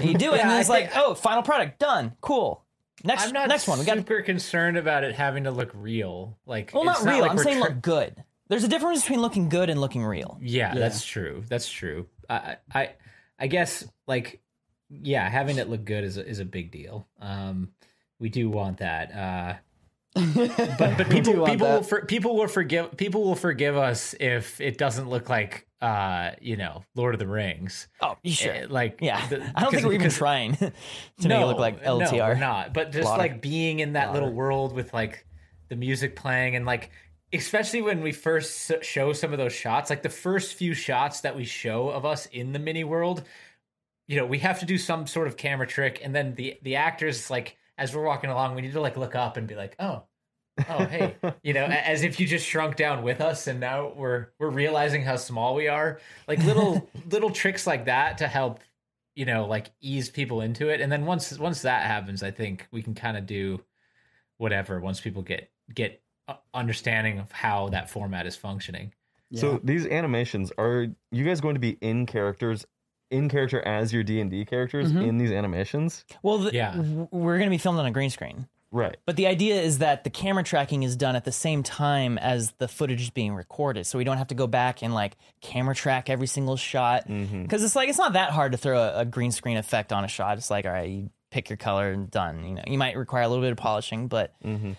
you do it, and Yeah, then it's like, oh, final product done, cool. Next, I'm not next one. We got super concerned about it having to look real. Like, well, it's not real. like I'm saying tr- look good. There's a difference between looking good and looking real. Yeah, that's true. That's true. I, I, I guess like, yeah, having it look good is a, is a big deal. Um, we do want that. Uh, but but people people that. will for, people will forgive people will forgive us if it doesn't look like uh you know Lord of the Rings. Oh, you sure? Eh, Like yeah, the- I don't think we're even trying to make it look like No, LTR. we're not. But just Blotter. like being in that little world with like the music playing and like especially when we first show some of those shots, like the first few shots that we show of us in the mini world, you know, we have to do some sort of camera trick and then the the actors like as we're walking along, we need to like look up and be like, "Oh, oh hey you know as if you just shrunk down with us and now we're we're realizing how small we are like little little tricks like that to help you know like ease people into it and then once once that happens i think we can kind of do whatever once people get get uh, understanding of how that format is functioning So these animations are you guys going to be in characters in character as your D and D characters Mm-hmm. in these animations? Well, the, Yeah. w- we're going to be filmed on a green screen. Right. But the idea is that the camera tracking is done at the same time as the footage is being recorded. So we don't have to go back and like camera track every single shot. Mm-hmm. Because it's like, it's not that hard to throw a, a green screen effect on a shot. It's like, all right, you pick your color and done. You know, you might require a little bit of polishing, but mm-hmm.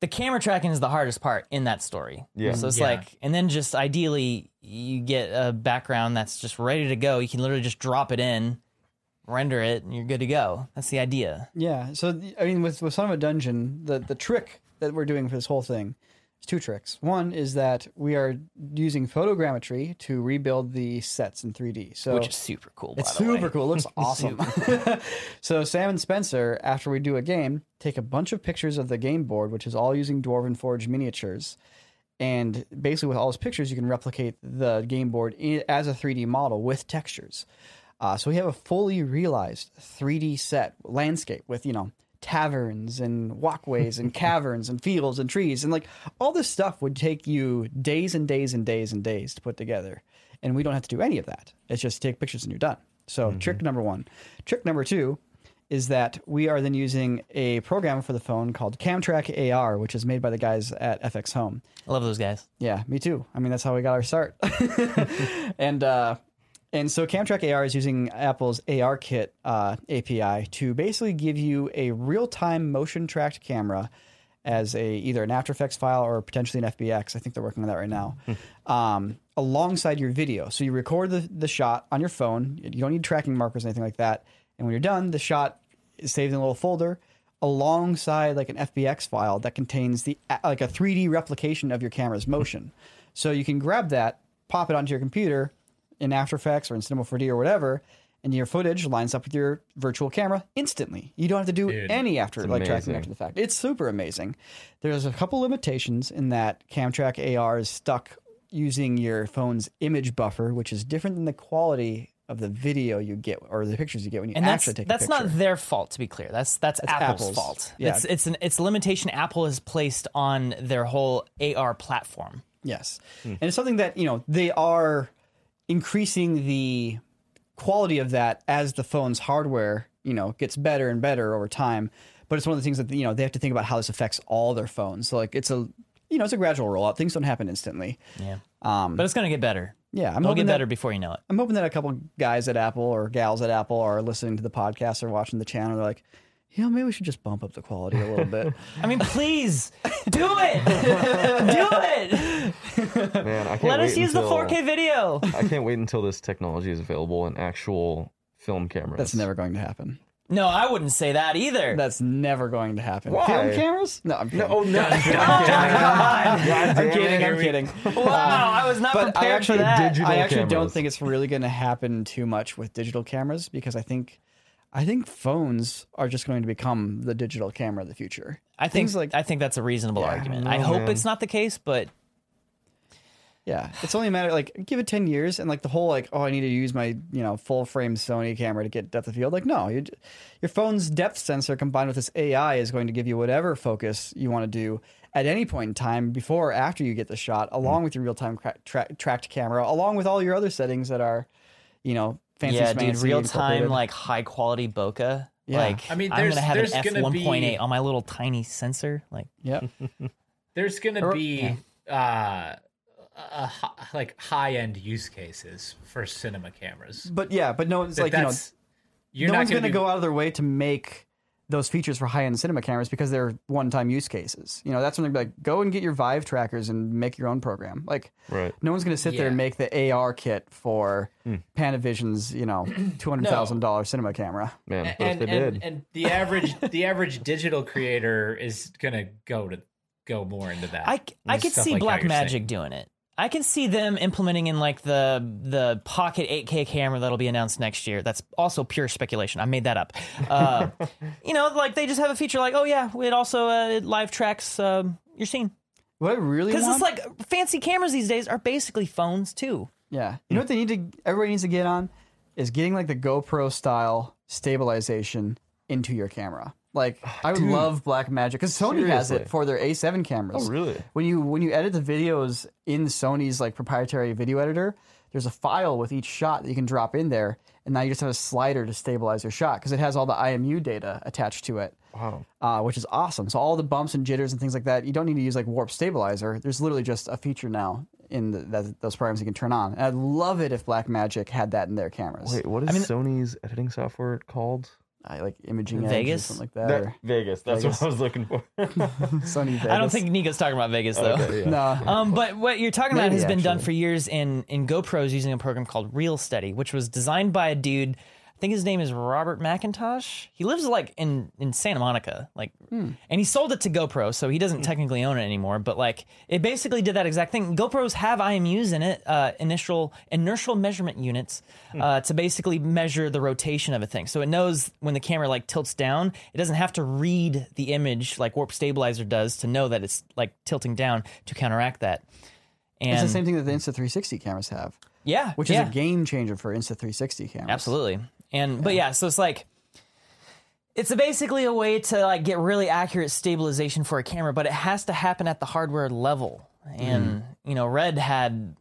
the camera tracking is the hardest part in that story. Yeah. So it's Yeah. like, and then just ideally, you get a background that's just ready to go. You can literally just drop it in, render it, and you're good to go. That's the idea. Yeah. So I mean, with with Son of a Dungeon, the the trick that we're doing for this whole thing is two tricks. One is that we are using photogrammetry to rebuild the sets in 3D. So which is super cool. It's the way. super cool. It looks awesome. so Sam and Spencer, after we do a game, take a bunch of pictures of the game board, which is all using Dwarven Forge miniatures. And basically, with all those pictures, you can replicate the game board as a 3D model with textures. Uh, so we have a fully realized 3D set landscape with you know taverns and walkways and caverns and fields and trees and like all this stuff would take you days and days and days and days to put together, and we don't have to do any of that. It's just take pictures and you're done. So trick number one. Trick number two is that we are then using a program for the phone called Camtrack AR, which is made by the guys at FX Home. I love those guys. Yeah, me too. I mean, that's how we got our start. and uh, and so Camtrack AR is using Apple's AR Kit uh, API to basically give you a real time motion tracked camera as a either an After Effects file or potentially an FBX. I think they're working on that right now. um, alongside your video, so you record the the shot on your phone. You don't need tracking markers or anything like that. And when you're done, the shot is saved in a little folder alongside like an FBX file that contains the like a 3D replication of your camera's motion. So you can grab that, pop it onto your computer in After Effects or in Cinema 4D or whatever, and your footage lines up with your virtual camera instantly. You don't have to do Dude, any after like tracking after the fact. It's super amazing. There's a couple limitations in that Camtrack AR is stuck using your phone's image buffer, which is different than the quality of the video you get or the pictures you get when you And that's actually take that's a picture. not their fault to be clear. That's that's, Apple's, Apple's. fault. Yeah. It's it's an it's a limitation Apple has placed on their whole AR platform. Yes. And it's something that, you know, they are increasing the quality of that as the phone's hardware, you know, gets better and better over time. But it's one of the things that, you know, they have to think about how this affects all their phones. So like it's a you know, it's a gradual rollout. Things don't happen instantly. Yeah. Um But it's gonna get better. yeah, I'm It'll hoping get that, better before you know it. I'm hoping that a couple guys at Apple or gals at Apple are listening to the podcast or watching the channel. They're like, you know, maybe we should just bump up the quality a little bit. I mean, please do it. do it. Man, I can't Let wait us use until, uh, the 4K video. I can't wait until this technology is available in actual film cameras. That's never going to happen. No, I wouldn't say that either. That's never going to happen. Why? Film cameras? No, I'm kidding. No, oh no! I'm kidding. I'm kidding. wow, I was not but I prepared actually, for that. I actually don't think it's really going to happen too much with digital cameras because I think, I think phones are just going to become the digital camera of the future. I think Things like I think that's a reasonable Yeah, I argument. don't I know, hope man. it's not the case, but Yeah, it's only a matter like give it ten years, and like the whole like oh I need to use my you know full frame Sony camera to get depth of field. Like no, you, your phone's depth sensor combined with this AI is going to give you whatever focus you want to do at any point in time before or after you get the shot, along mm. with your real time cra- tra- tracked camera, along with all your other settings that are, you know, fancy. yeah, dude, real time like high quality bokeh. Yeah. Like I mean, I'm there's- gonna have there's an f one point eight be- on my little tiny sensor. Like Yep. There's gonna Or- be uh, a, like high end use cases for cinema cameras. But yeah, but no, one's That like you know, you're no not one's going to be- go out of their way to make those features for high-end cinema cameras because they're one-time use cases. You know, that's when they're like, go and get your Vive trackers and make your own program. Like, Right. no one's going to sit there and make the AR kit for hmm. Panavision's, you know, two hundred thousand dollars cinema camera. Man, but and, they and, did, and the average the average digital creator is gonna go to go more into that. I, I could see like Blackmagic saying. doing it. I can see them implementing in like the the Pocket 8K camera that'll be announced next year. That's also pure speculation. I made that up. Uh, you know, like they just have a feature like, oh yeah, it also uh, live tracks um, your scene What I really because it's like fancy cameras these days are basically phones too. yeah, you know what they need to, everybody needs to get on is getting like the GoPro style stabilization into your camera. Like, I would love Blackmagic because Sony has it for their A7 cameras. Oh, really? when you when you edit the videos in Sony's like proprietary video editor, there's a file with each shot that you can drop in there, and now you just have a slider to stabilize your shot because it has all the IMU data attached to it. wow. Uh, which is awesome. So all the bumps and jitters and things like that, you don't need to use like Warp Stabilizer. There's literally just a feature now in the, that, those programs you can turn on. And I'd love it if Blackmagic had that in their cameras. Wait, what is mean- Sony's editing software called? I like imaging Edge or Vegas? something like that. or Vegas. That's Vegas. what I was looking for. Sony Vegas. I don't think Nico's talking about Vegas though. Okay, yeah. no. Um, but what you're talking about Maybe, has been done actually. for years in in GoPros using a program called ReelSteady, which was designed by a dude I think his name is Robert McIntosh. He lives like in in Santa Monica, like, and he sold it to GoPro, so he doesn't technically own it anymore. But like, it basically did that exact thing. GoPros have IMUs in it, uh, initial inertial measurement units, uh, to basically measure the rotation of a thing. So it knows when the camera like tilts down, it doesn't have to read the image like Warp Stabilizer does to know that it's like tilting down to counteract that. And It's the same thing that the Insta360 cameras have, yeah, which yeah. is a game changer for Insta360 cameras. Absolutely. And but yeah, so it's like it's basically a way to like get really accurate stabilization for a camera, but it has to happen at the hardware level. And mm. you know, Red had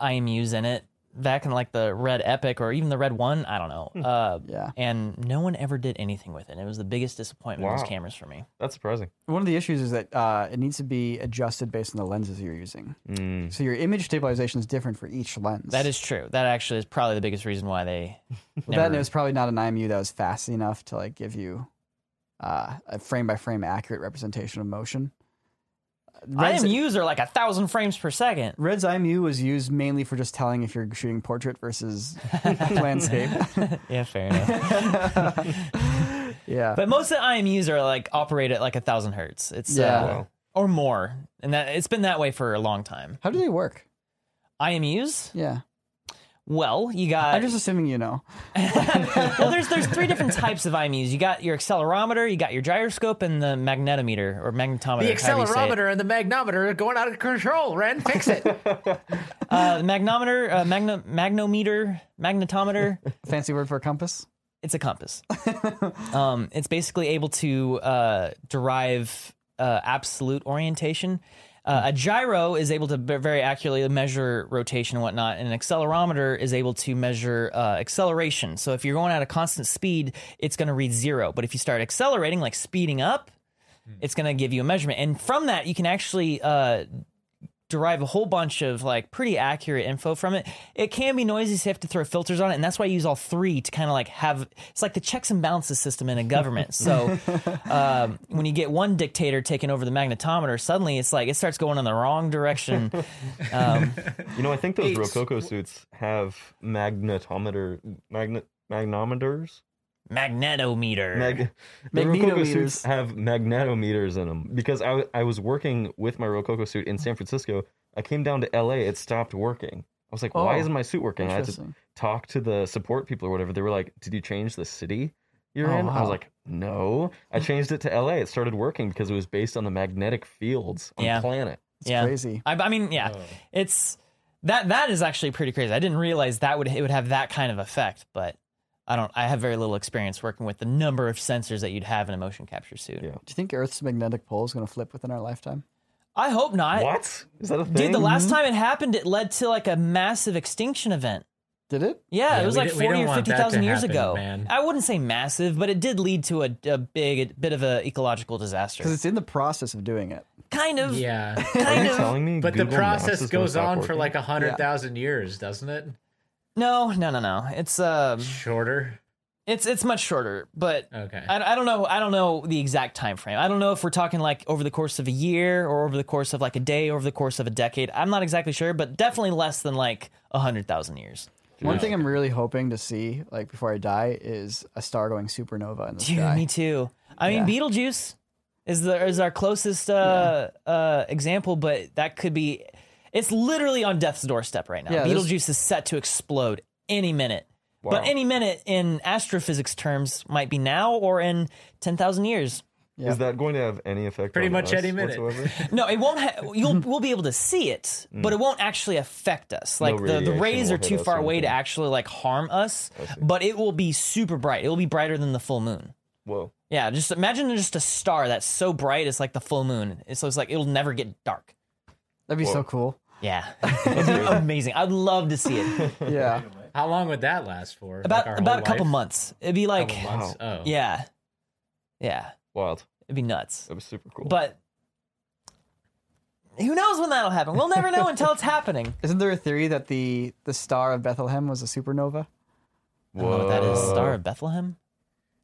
IMUs in it back in like the Red Epic or even the Red One. I don't know. Uh, Yeah. And no one ever did anything with it. It was the biggest disappointment of Wow. those cameras for me. That's surprising. One of the issues is that uh, it needs to be adjusted based on the lenses you're using. Mm. So your image stabilization is different for each lens. That is true. That actually is probably the biggest reason why they. Well, never- that and it was probably not an IMU that was fast enough to like give you uh, a frame by frame accurate representation of motion. Red's, IMUs are like a thousand frames per second. Red's IMU was used mainly for just telling if you're shooting portrait versus landscape. Yeah, fair enough. yeah. But most of the IMUs are like operate at like a thousand hertz. It's Yeah. uh, or more, and that it's been that way for a long time. How do they work? IMUs, Yeah. Well, you got I'm just assuming you know. well, there's there's three different types of IMUs. You got your accelerometer, you got your gyroscope, and the magnetometer or magnetometer. The however you say it. accelerometer and the magnometer are going out of control. Wren, fix it. uh, the magnometer, uh, magno, magnometer, magnetometer. Fancy word for a compass? it's a compass. um, it's basically able to uh, derive uh, absolute orientation. Uh, a gyro is able to very accurately measure rotation and whatnot, and an accelerometer is able to measure uh, acceleration. So if you're going at a constant speed, it's going to read zero. But if you start accelerating, like speeding up, it's going to give you a measurement. And from that, you can actually uh, derive a whole bunch of like pretty accurate info from it. It can be noisy, so you have to throw filters on it, and that's why I use all three to kind of like have it's like the checks and balances system in a government. so um, when you get one dictator taking over the magnetometer, suddenly it's like it starts going in the wrong direction. Um, You know, I think those Rokoko suits have magnetometer magnet magnometers. Magnetometer. Mag- the Rokoko Magnetometers. suits have magnetometers in them because I, w- I was working with my Rokoko suit in San Francisco. I came down to LA, it stopped working. I was like, why Oh, isn't my suit working? I had to Interesting. talk to the support people or whatever. They were like, did you change the city you're Oh, in? I was wow. like, no. I changed it to LA. It started working because it was based on the magnetic fields on Yeah. the planet. It's yeah. crazy. I, I mean, yeah, oh. it's that that is actually pretty crazy. I didn't realize that would it would have that kind of effect, but I don't. I have very little experience working with the number of sensors that you'd have in a motion capture suit. Yeah. Do you think Earth's magnetic pole is going to flip within our lifetime? I hope not. what? Is that a thing? Dude, the last time it happened, it led to like a massive extinction event. Did it? Yeah, Yeah, it was like forty or want fifty that to thousand years happen, ago. man. I wouldn't say massive, but it did lead to a, a big bit of a ecological disaster. Because it's in the process of doing it. Kind of. Yeah. Are Kind you of. telling me? But Google the process goes stop on for like a hundred thousand years, doesn't it? No, no, no, no. It's um, Shorter. it's it's much shorter, but Okay. I, I don't know. I don't know the exact time frame. I don't know if we're talking like over the course of a year or over the course of like a day, over the course of a decade. I'm not exactly sure, but definitely less than like a hundred thousand years. One thing I'm really hoping to see, like before I die, is a star going supernova in the Dude, sky. me too. I mean, Yeah. Betelgeuse is the is our closest uh, uh, example, but that could be. It's literally on death's doorstep right now. Yeah, this- Betelgeuse is set to explode any minute. But any minute in astrophysics terms might be now or in 10,000 years. Yeah. Is that going to have any effect? Pretty on much us any minute. No, it won't. Ha- you'll we'll be able to see it, mm. but it won't actually affect us. Like the, the rays are too far away to actually like harm us. But it will be super bright. It will be brighter than the full moon. Whoa. Yeah, just imagine just a star that's so bright it's like the full moon. So it's like it'll never get dark. That'd be so cool. Yeah, It'd be amazing. I'd love to see it. Yeah. How long would that last for? About our about a whole couple life? months. It'd be like Couple months? Oh. yeah, yeah. Wild. It'd be nuts. That was super cool. But who knows when that'll happen? We'll never know until it's happening. Isn't there a theory that the the star of Bethlehem was a supernova? I don't know what that is. Star of Bethlehem?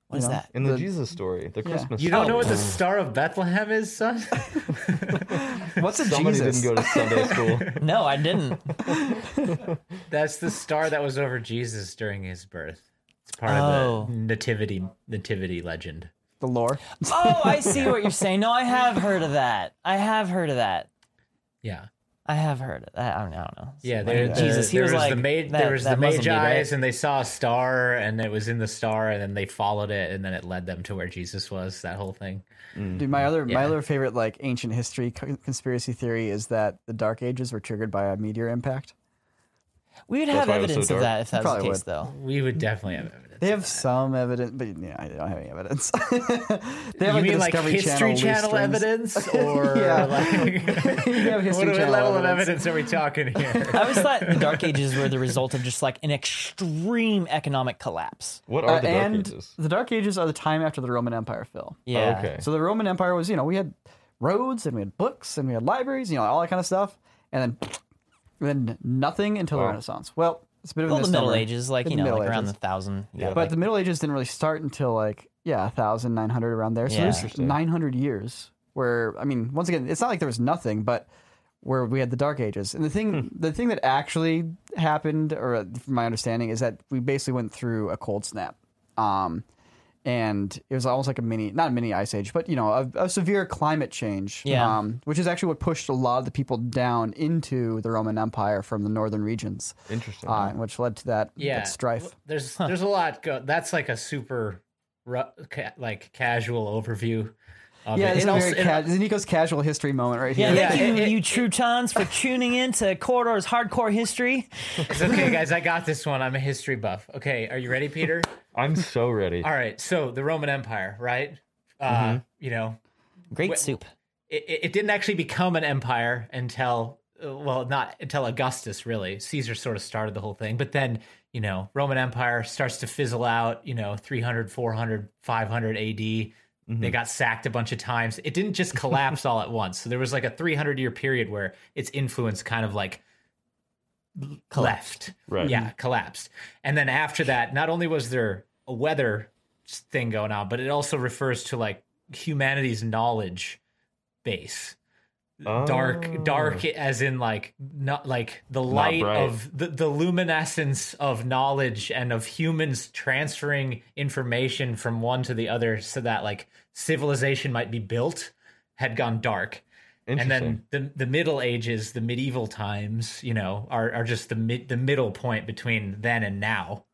What is know? that? In the, The- Jesus story, the Christmas. Story. You don't Oh. know what the Star of Bethlehem is, son? What's a Somebody Jesus? didn't go to Sunday school. No, I didn't. That's the star that was over Jesus during his birth. It's part Oh. of the oh. nativity nativity legend. The lore. Oh, I see what you're saying. No, I have heard of that. I have heard of that. Yeah. I have heard of that. I don't, I don't know. Yeah, Like, there, the- Jesus, he there was, was like the ma- that, there was the that Muslim dude, right? and they saw a star, and it was in the star, and then they followed it, and then it led them to where Jesus was. That whole thing. Dude, my mm. other my other favorite like ancient history co- conspiracy theory is that the Dark Ages were triggered by a meteor impact. We would That's have why it was so evidence of that if that was the case, would. though. We would definitely have evidence. They have of that. some evidence, but yeah, I don't have any evidence. they have you the mean like History loose Channel, evidence, or Yeah. like You History what, what Channel level of evidence. evidence are we talking here? I always thought the Dark Ages were the result of just like an extreme economic collapse. What are Uh, the Dark and Ages? the Dark Ages are the time after the Roman Empire fell. Yeah. okay. So the Roman Empire was, you know, we had roads and we had books and we had libraries, you know, all that kind of stuff, and then then nothing until the Renaissance. Well, it's a bit of a Well, the Middle. Ages, like In you the know, Middle like around the Ages. thousand. Yeah. But the Middle Ages didn't really start until like yeah, thousand nine hundred around there. So Yeah. there's Interesting. nine hundred years where I mean, once again, it's not like there was nothing, but where we had the Dark Ages. And the thing, the thing that actually happened, or uh, from my understanding, is that we basically went through a cold snap. Um, and it was almost like a mini, not a mini ice age, but you know, a, a severe climate change. Yeah. Um, which is actually what pushed a lot of the people down into the Roman Empire from the northern regions. Interesting. Uh, which led to that, yeah, that strife. There's there's a lot. Go- that's like a super, ru- ca- like casual overview. Of Yeah, it. this is very ca- this is Nico's casual history moment right here. Yeah, thank you, it- it- you Trutons, for tuning in to Corridor's Hardcore History. It's okay, guys. I got this one. I'm a history buff. Okay, are you ready, Peter? I'm so ready. All right. So the Roman Empire, right? Uh, Mm-hmm. You know, Great Wait, soup. it, it it didn't actually become an empire until uh, well not until augustus really caesar sort of started the whole thing but then you know roman empire starts to fizzle out you know 300 400 500 ad they mm-hmm. got sacked a bunch of times. It didn't just collapse all at once. So there was like a 300 year period where its influence kind of like left. Right. yeah collapsed. And then after that not only was there a weather thing going on but it also refers to like humanity's knowledge base Oh. dark as in like not like the light of the, the luminescence of knowledge and of humans transferring information from one to the other so that like civilization might be built had gone dark. And then the the middle ages the medieval times you know are are just the mid the middle point between then and now.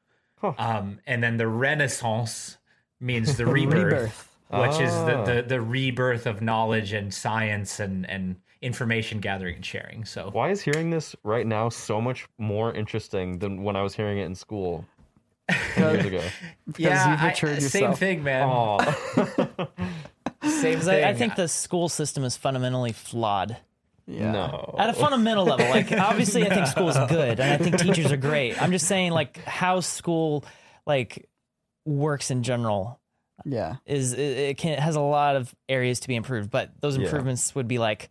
Um and then the renaissance means the rebirth, Rebirth. Which is the, the oh. the rebirth of knowledge and science and and information gathering and sharing so Why is hearing this right now so much more interesting than when I was hearing it in school years ago? yeah you've I- matured same yourself. thing man Oh, same 'Cause thing I, I think the school system is fundamentally flawed. Yeah. no. At a fundamental level, like obviously, I think school is good, and I think teachers are great. I'm just saying, like how school like works in general Yeah. is it, it can it has a lot of areas to be improved, but those Yeah. improvements would be like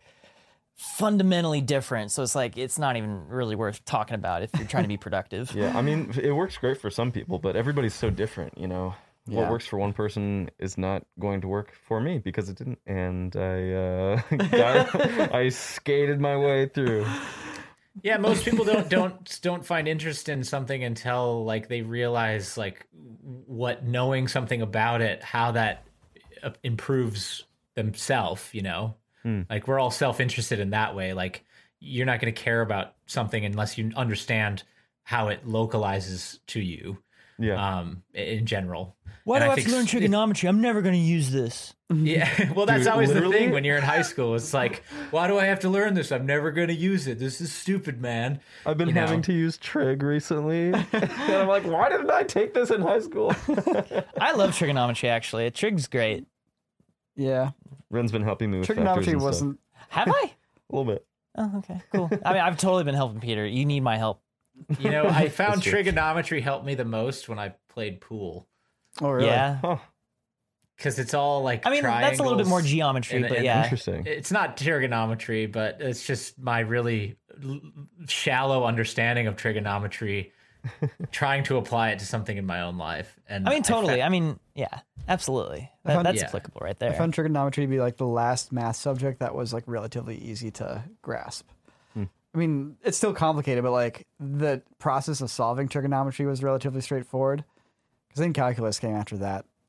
fundamentally different. So it's like it's not even really worth talking about if you're trying to be productive. Yeah, I mean, it works great for some people, but everybody's so different, you know. Yeah. What works for one person is not going to work for me because it didn't, and I uh, got, I skated my way through. Yeah, most people don't don't don't find interest in something until like they realize like what knowing something about it, how that uh, improves themselves. You know, like we're all self interested in that way. Like you're not going to care about something unless you understand how it localizes to you. Yeah, Um, in general. Why And do I I have to learn s- trigonometry? I'm never going to use this. Mm-hmm. Yeah, well, that's Dude, always the thing when you're in high school. It's like, why do I have to learn this? I'm never going to use it. This is stupid, man. I've been you know. having to use trig recently, and I'm like, why didn't I take this in high school? I love trigonometry. Actually, Trig's great. Yeah. Wren's been helping me with Trigonometry and wasn't. Have I? a little bit. Oh, okay, cool. I mean, I've totally been helping Peter. You need my help. You know, I found trigonometry helped me the most when I played pool Oh, really? Yeah. Huh, because it's all like I mean, that's a little bit more geometry, and- but and yeah. interesting. It's not trigonometry, but it's just my really shallow understanding of trigonometry, trying to apply it to something in my own life. And I mean, totally. I mean, yeah, absolutely. That, found- that's Yeah. applicable right there. I there. found trigonometry to be like the last math subject that was like relatively easy to grasp. Hmm. I mean, it's still complicated, but like the process of solving trigonometry was relatively straightforward Because then calculus came after that.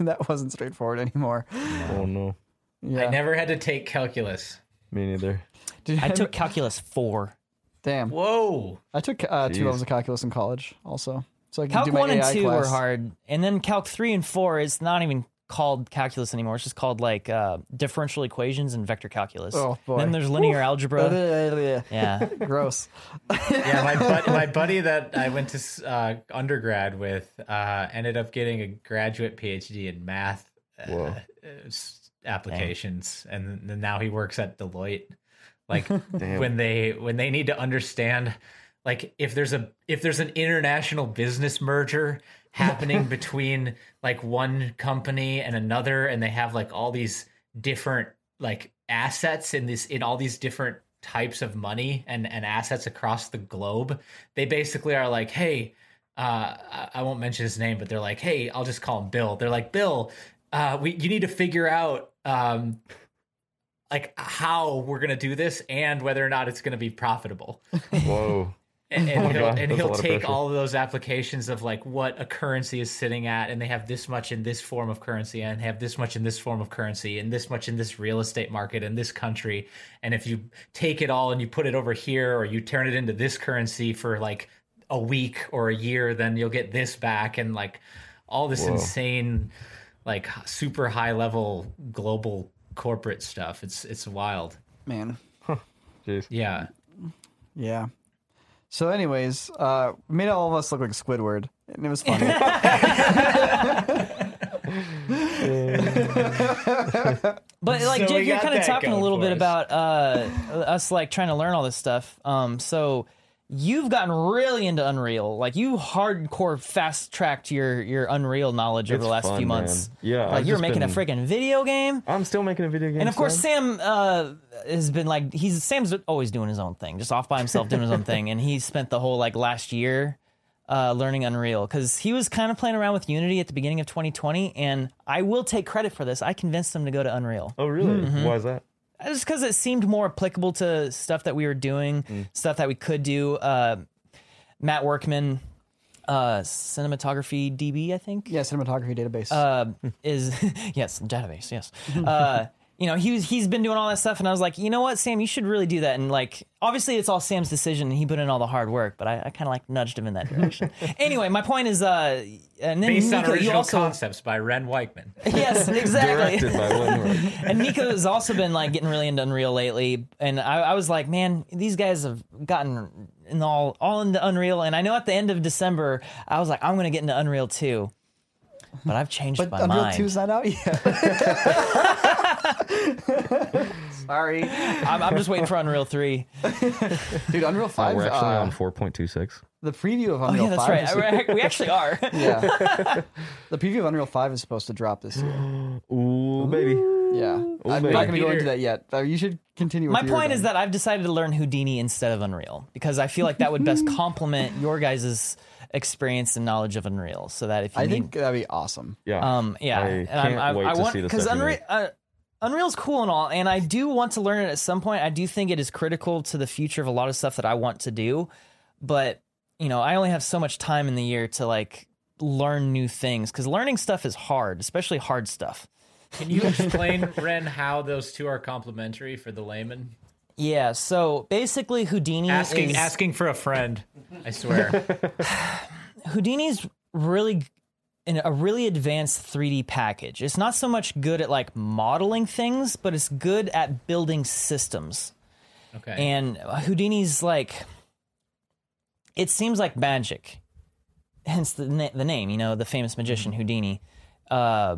that wasn't straightforward anymore. Oh no, Yeah. I never had to take calculus. me neither. Did- I took calculus four. damn. Whoa. I took uh, two levels of calculus in college also. So I could Calc do my one and two class. were hard, and then Calc three and four is not even called calculus anymore. It's just called like uh, differential equations and vector calculus. Oh, boy. Then there's linear algebra. Yeah. Yeah. Gross. Yeah, my, bud- my buddy that I went to uh, undergrad with uh, ended up getting a graduate PhD in math uh, Whoa. uh, applications, and now he works at Deloitte. Like when they when they need to understand, like if there's a if there's an international business merger happening between like one company and another, and they have like all these different like assets in this in all these different types of money and and assets across the globe they basically are like hey uh I- won't mention his name but they're like hey i'll just call him bill they're like bill uh we you need to figure out um like how we're gonna do this and whether or not it's gonna be profitable Whoa. And, and Oh he'll, God, and he'll take all of those applications of like what a currency is sitting at and they have this much in this form of currency and have this much in this form of currency and this much in this real estate market in this country and if you take it all and you put it over here or you turn it into this currency for like a week or a year then you'll get this back and like all this Whoa. insane like super high level global corporate stuff it's it's wild Man. Jeez. yeah Yeah. So, anyways, uh, made all of us look like Squidward, and it was funny. But like So we Jake, you're got kind of that talking a going little for bit us. about uh, us like trying to learn all this stuff. Um, so you've gotten really into Unreal. Like you hardcore fast tracked your your Unreal knowledge over the last fun, few months. man. Yeah, like you're making been- a freaking video game. I'm still making a video game. And of course, son. Sam uh, has been like he's Sam's always doing his own thing, just off by himself doing his own thing, and he spent the whole like last year uh, learning Unreal because he was kind of playing around with Unity at the beginning of 2020, and I will take credit for this. I convinced him to go to Unreal Oh, really? Mm-hmm. Why is that? Just because it seemed more applicable to stuff that we were doing, stuff that we could do. Uh, Matt Workman, uh, cinematography DB, I think yeah, cinematography database. uh, is yes database yes uh, you know he was he's been doing all that stuff and i was like you know what sam you should really do that and like obviously it's all sam's decision and he put in all the hard work but i, I kind of like nudged him in that direction. Anyway my point is uh and then based Nico, you original also concepts by wren weichman. Yes exactly. Directed by Len and Nico has also been like getting really into Unreal lately, and I, I was like, man, these guys have gotten in all all into Unreal, and I know at the end of December, I was like, I'm gonna get into Unreal too, but I've changed but my Unreal mind. 2's not out yet. Sorry. I'm, I'm just waiting for Unreal Three. Dude, Unreal Uh, 5, we're actually uh, on 4.26. the preview of Oh Unreal yeah, that's 5 right. is- we actually are. yeah. the preview of Unreal 5 is supposed to drop this year. Ooh, baby. Yeah. I'm baby. not going to go into that yet. Uh, you should continue with My your point is that I've decided to learn Houdini instead of Unreal because I feel like that would best complement your guys' experience and knowledge of Unreal. So that if you I need think that'd be awesome. Yeah. Um, yeah, I and can't wait to want see the because stuff you Unreal, make. uh, Unreal's cool and all, and I do want to learn it at some point. I do think it is critical to the future of a lot of stuff that I want to do, but you know, I only have so much time in the year to like learn new things because learning stuff is hard, especially hard stuff. Can you explain, Wren, how those two are complementary for the layman? Yeah, so basically, Houdini Asking is asking for a friend. I swear. Houdini's really in a really advanced 3D package. It's not so much good at like modeling things, but it's good at building systems. Okay. And Houdini's like, it seems like magic, hence the na- the name. You know, the famous magician Houdini. Uh,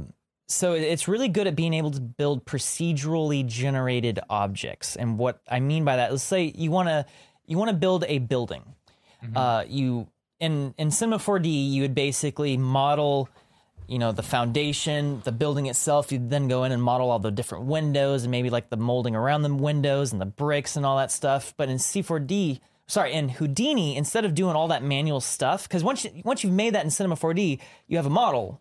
so it's really good at being able to build procedurally generated objects. And what I mean by that, let's say you want to you want to build a building. Uh, you in in Cinema 4D, you would basically model you know the foundation the building itself you'd then go in and model all the different windows and maybe like the molding around the windows and the bricks and all that stuff but in c4d sorry in houdini instead of doing all that manual stuff because once you, once you've made that in cinema 4d you have a model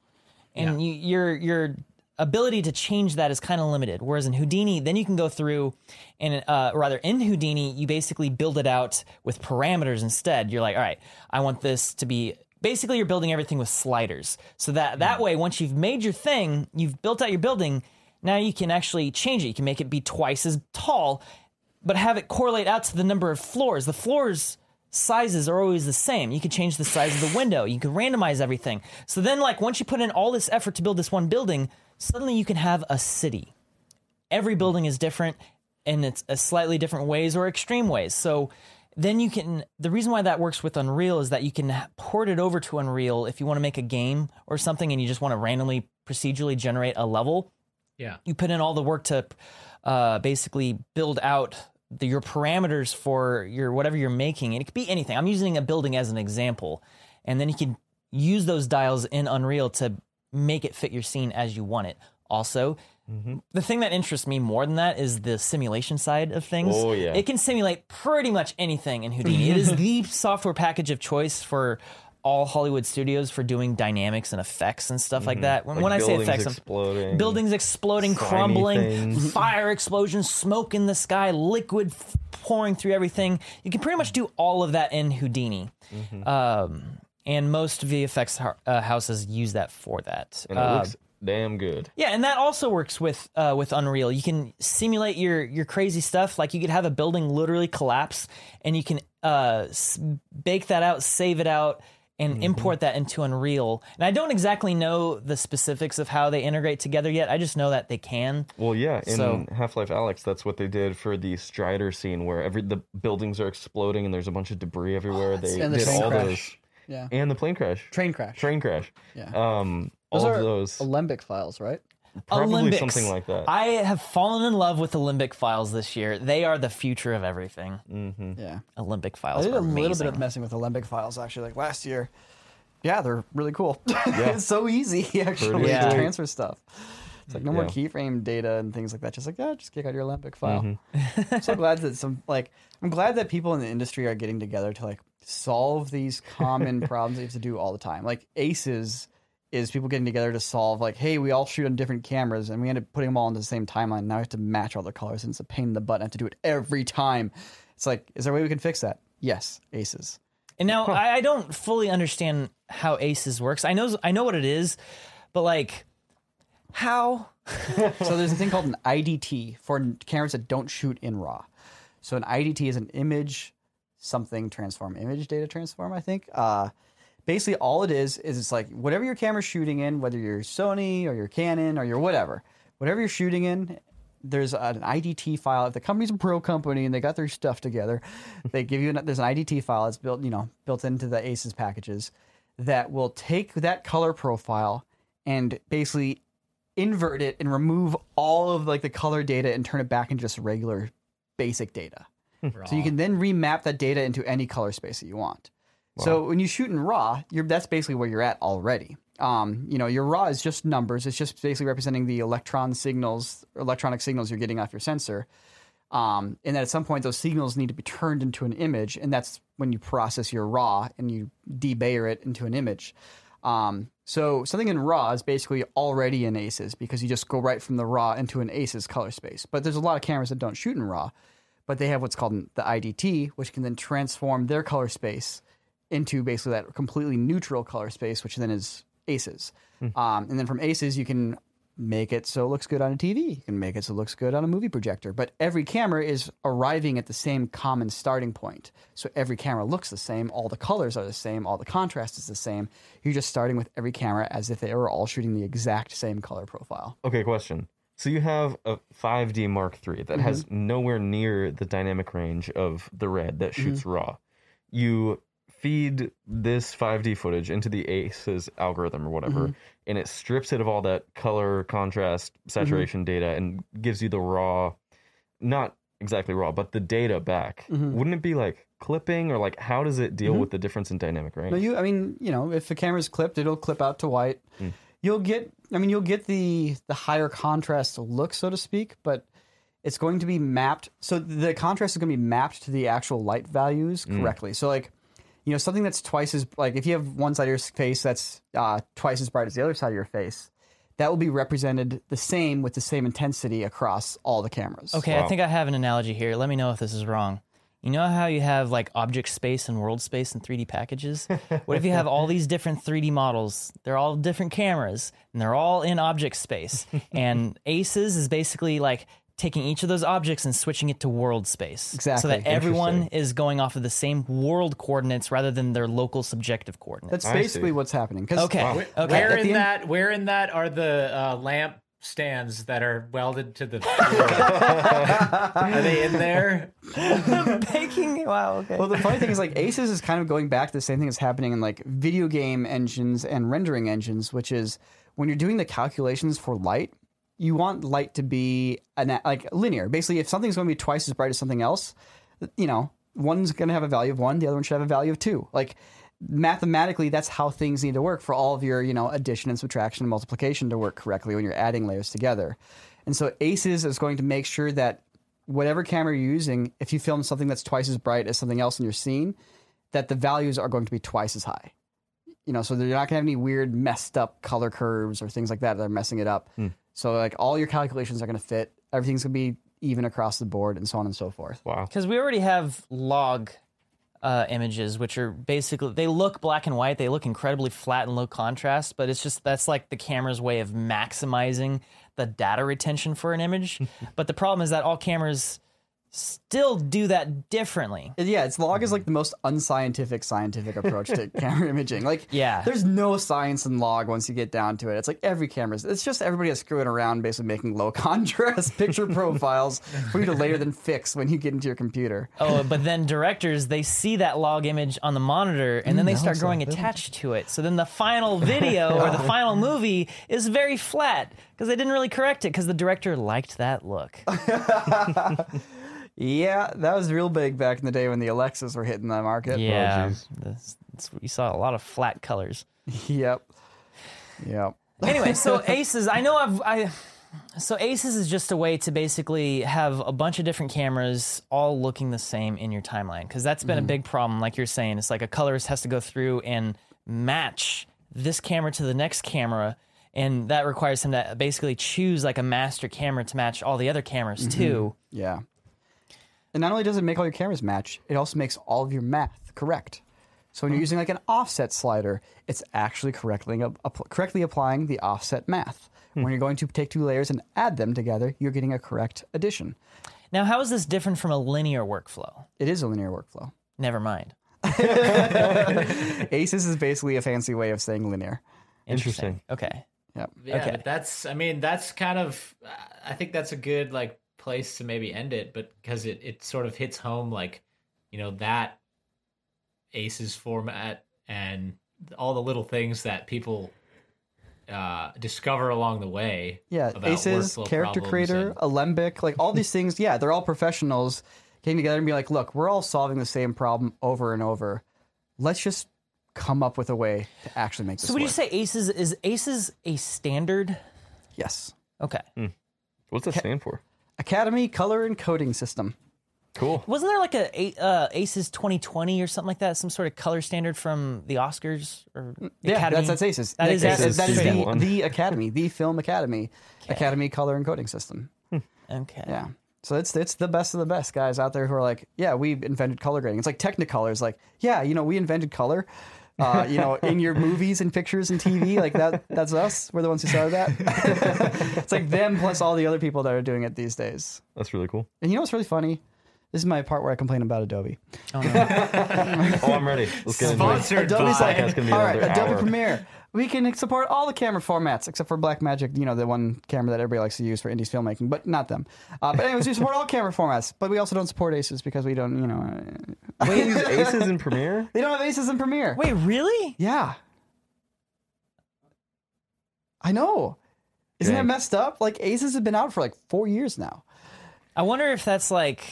and you, your your ability to change that is kind of limited whereas in houdini then you can go through and uh, rather in houdini you basically build it out with parameters instead you're like all right i want this to be basically you're building everything with sliders. So that that way, once you've made your thing, you've built out your building. Now you can actually change it. You can make it be twice as tall, but have it correlate out to the number of floors. The floors sizes are always the same. You can change the size of the window. You can randomize everything. So then, like once you put in all this effort to build this one building, suddenly you can have a city. Every building is different, and it's a slightly different ways or extreme ways. So then you can the reason why that works with unreal is that you can port it over to unreal if you want to make a game or something and you just want to randomly procedurally generate a level Yeah. you put in all the work to uh, basically build out the, your parameters for your whatever you're making and it could be anything i'm using a building as an example and then you can use those dials in unreal to make it fit your scene as you want it also mm-hmm. the thing that interests me more than that is the simulation side of things. Oh, yeah. It can simulate pretty much anything in Houdini. it is the software package of choice for all Hollywood studios for doing dynamics and effects and stuff like that. When, Like when I say effects, exploding, buildings exploding, crumbling, things. fire explosions, smoke in the sky, liquid f- pouring through everything. You can pretty much do all of that in Houdini. Mm-hmm. Um, and most VFX ho- uh, houses use that for that. and it Uh, looks damn good. yeah, and that also works with uh, with Unreal. You can simulate your your crazy stuff. Like you could have a building literally collapse, and you can uh, s- bake that out, save it out, and Mm-hmm. import that into Unreal. And I don't exactly know the specifics of how they integrate together yet. I just know that they can. Well, yeah, in So- Half Life Alyx, that's what they did for the Strider scene, where every the buildings are exploding and there's a bunch of debris everywhere. they and the did train all crash. those, Yeah. and the plane crash, Train crash. train crash. Yeah. Um, Those all are of those, Alembic files, right? Probably Alembics. something like that. I have fallen in love with Alembic files this year. They are the future of everything. Yeah. Alembic I files did are a little bit of messing with Alembic files actually, like last year. Yeah, they're really cool. it's so easy actually Pretty to sweet. transfer stuff. It's like no more Yeah. keyframe data and things like that. Just like yeah, just kick out your Alembic file. Mm-hmm. I'm so glad that some like I'm glad that people in the industry are getting together to like solve these common problems that you have to do all the time. Like Aces is people getting together to solve like, hey, we all shoot on different cameras and we end up putting them all into the same timeline. Now we have to match all the colors and it's a pain in the butt. I have to do it every time. It's like, is there a way we can fix that? Yes, Aces. And now I, I don't fully understand how Aces works. I know I know what it is, but like how? so there's a thing called an IDT for cameras that don't shoot in RAW. So an IDT is an image something transform, image data transform, I think. Uh, basically, all it is is it's like whatever your camera's shooting in, whether you're Sony or your Canon or your whatever, whatever you're shooting in, there's an IDT file. If the company's a pro company and they got their stuff together, they give you an, there's an IDT file that's built, you know, built into the Aces packages that will take that color profile and basically invert it and remove all of like the color data and turn it back into just regular basic data. So you can then remap that data into any color space that you want. So when you shoot in RAW, that's basically where you're at already. Um, you know, your RAW is just numbers. It's just basically representing the electron signals, electronic signals you're getting off your sensor. Um, and that at some point those signals need to be turned into an image, and that's when you process your RAW and you debayer it into an image. Um, so something in RAW is basically already in ACES because you just go right from the RAW into an ACES color space. But there's a lot of cameras that don't shoot in RAW, but they have what's called the IDT, which can then transform their color space into basically that completely neutral color space, which then is ACES. Um, and then from ACES, you can make it so it looks good on a TV. You can make it so it looks good on a movie projector. But every camera is arriving at the same common starting point. So every camera looks the same. All the colors are the same. All the contrast is the same. You're just starting with every camera as if they were all shooting the exact same color profile. Okay, question. So you have a 5D Mark III that has Mm-hmm. nowhere near the dynamic range of the red that shoots Mm-hmm. raw. You feed this 5D footage into the ACES algorithm or whatever, Mm-hmm. and it strips it of all that color, contrast, Mm-hmm. saturation data and gives you the raw, not exactly raw, but the data back. Mm-hmm. Wouldn't it be like clipping or like how does it deal with the difference in dynamic range? No, you. I mean, you know, if the camera's clipped, it'll clip out to white. Hmm. You'll get. I mean, you'll get the the higher contrast look, so to speak, but it's going to be mapped. So the contrast is going to be mapped to the actual light values Hmm. correctly. So like, you know, something that's twice as like if you have one side of your face that's uh, twice as bright as the other side of your face. That will be represented the same with the same intensity across all the cameras. Okay, I think I have an analogy here. Let me know if this is wrong. You know how you have like object space and world space and 3D packages? what if you have all these different 3D models? They're all different cameras and they're all in object space. and ACES is basically like taking each of those objects and switching it to world space. So that everyone is going off of the same world coordinates rather than their local subjective coordinates. That's I basically see. what's happening. Okay. Wow. Okay. Where in the end- that? Where in that are the uh, lamp stands that are welded to the? floor? are they in there? Baking. Wow. Okay. Well, the funny thing is, like, Aces is kind of going back to the same thing that's happening in like video game engines and rendering engines, which is when you're doing the calculations for light, you want light to be an, like linear. Basically, if something's going to be twice as bright as something else, you know, one's going to have a value of one, the other one should have a value of two. Like mathematically, that's how things need to work for all of your, you know, addition and subtraction and multiplication to work correctly when you're adding layers together. And so Aces is going to make sure that whatever camera you're using, if you film something that's twice as bright as something else in your scene, that the values are going to be twice as high. You know, so they're not going to have any weird messed up color curves or things like that that are messing it up. Hmm. So like all your calculations are going to fit. Everything's going to be even across the board and so on and so forth. Wow. Because we already have log uh, images, which are basically they look black and white. They look incredibly flat and low contrast, but it's just that's like the camera's way of maximizing the data retention for an image. but the problem is that all cameras still do that differently. Yeah, it's log is like the most unscientific scientific approach to camera imaging. Like, Yeah. there's no science in log once you get down to it. It's like every camera's. It's just everybody is screwing around, basically making low contrast picture profiles for you to later than fix when you get into your computer. Oh, but then directors they see that log image on the monitor and then mm, they that start growing attached to it. So then the final video or the final movie is very flat because they didn't really correct it because the director liked that look. Yeah, that was real big back in the day when the Alexas were hitting the market. Yeah, oh, um, geez. that's, that's, you saw a lot of flat colors. Yep. Yep. Anyway, so Aces, I know I've I. So Aces is just a way to basically have a bunch of different cameras all looking the same in your timeline because that's been a mm-hmm. big problem. Like you're saying, it's like a colorist has to go through and match this camera to the next camera. And that requires him to basically choose like a master camera to match all the other cameras mm-hmm. too. Yeah. And not only does it make all your cameras match, it also makes all of your math correct. So when you're hmm. using like an offset slider, it's actually correctly app- correctly applying the offset math. Hmm. When you're going to take two layers and add them together, you're getting a correct addition. Now, how is this different from a linear workflow? It is a linear workflow. Never mind. ACES is basically a fancy way of saying linear. Interesting. Okay. Yep. Yeah, Okay. but that's. I mean, that's kind of. I think that's a good like place to maybe end it, but because it it sort of hits home, like you know that Aces format and all the little things that people uh discover along the way. Yeah, about Aces, Character Creator, and- Alembic, like all these things. Yeah, they're all professionals getting together and be like, look, we're all solving the same problem over and over. Let's just come up with a way to actually make this So would you say Aces is Aces a standard? yes. Okay. What's that stand for? Academy Color Encoding System. Cool. Wasn't there like a a- uh, Aces 2020 or something like that? Some sort of color standard from the Oscars or Yeah, Academy? that's, that's Aces. That is that, Aces that is season the, the Academy, the Film Academy, Academy Color Encoding System. Okay. Yeah. So it's it's the best of the best guys out there who are like, yeah, we invented color grading. It's like Technicolor is like, yeah, you know, we invented color. Uh, you know, in your movies and pictures and TV, like that. That's us. We're the ones who started that. it's like them plus all the other people that are doing it these days. That's really cool. And you know what's really funny? This is my part where I complain about Adobe. Oh, I'm ready. Let's get into it. Sponsored Adobe's by. like, Podcast gonna be all right, Adobe hour. Premiere. We can support all the camera formats except for Blackmagic, you know, the one camera that everybody likes to use for indies filmmaking, but not them. Uh, but anyways, we support all camera formats, but we also don't support Aces because we don't, you know, uh, Wait, use Aces in Premiere? they don't have Aces in Premiere. Wait, really? Yeah. I know. Isn't that messed up? Like Aces have been out for like four years now. I wonder if that's like.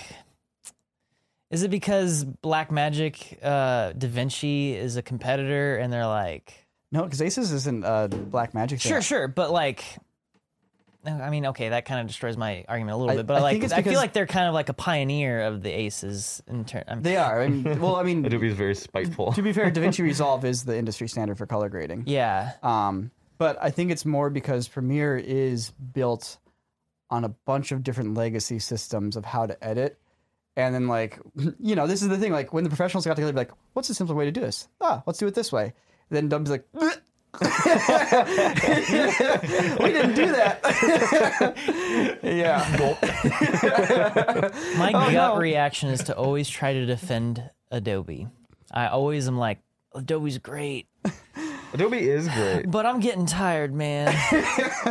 Is it because Blackmagic uh, DaVinci is a competitor and they're like, No, because Aces isn't uh, Blackmagic. sure, sure, but like, I mean, okay, that kind of destroys my argument a little I- bit, but I like, think it's I feel because- like they're kind of like a pioneer of the aces in turn. They are. I mean, well, I mean, Adobe is very spiteful. to be fair, DaVinci Resolve is the industry standard for color grading. yeah, Um, but I think it's more because Premiere is built on a bunch of different legacy systems of how to edit. And then like, you know, this is the thing. Like when the professionals got together, they'd be like, "What's the simpler way to do this? Ah, let's do it this way." Then Dub's like, "We didn't do that." yeah. My Oh, gut no. reaction is to always try to defend Adobe. I always am like, Adobe's great, Adobe is great. but I'm getting tired, man.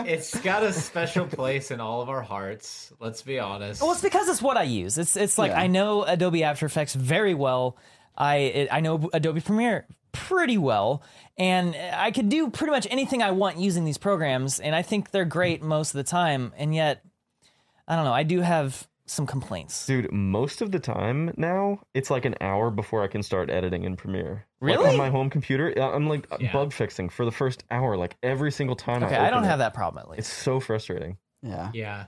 It's got a special place in all of our hearts. Let's be honest. well, it's because it's what I use. It's it's like Yeah. I know Adobe After Effects very well. I it, I know Adobe Premiere pretty well, and I could do pretty much anything I want using these programs, and I think they're great most of the time. And yet, I don't know. I do have some complaints. Dude, most of the time now, it's like an hour before I can start editing in Premiere. Like Really? on my home computer, I'm like Yeah. bug fixing for the first hour, like every single time. Okay, I, I don't open have that problem at least. It's so frustrating. Yeah. yeah.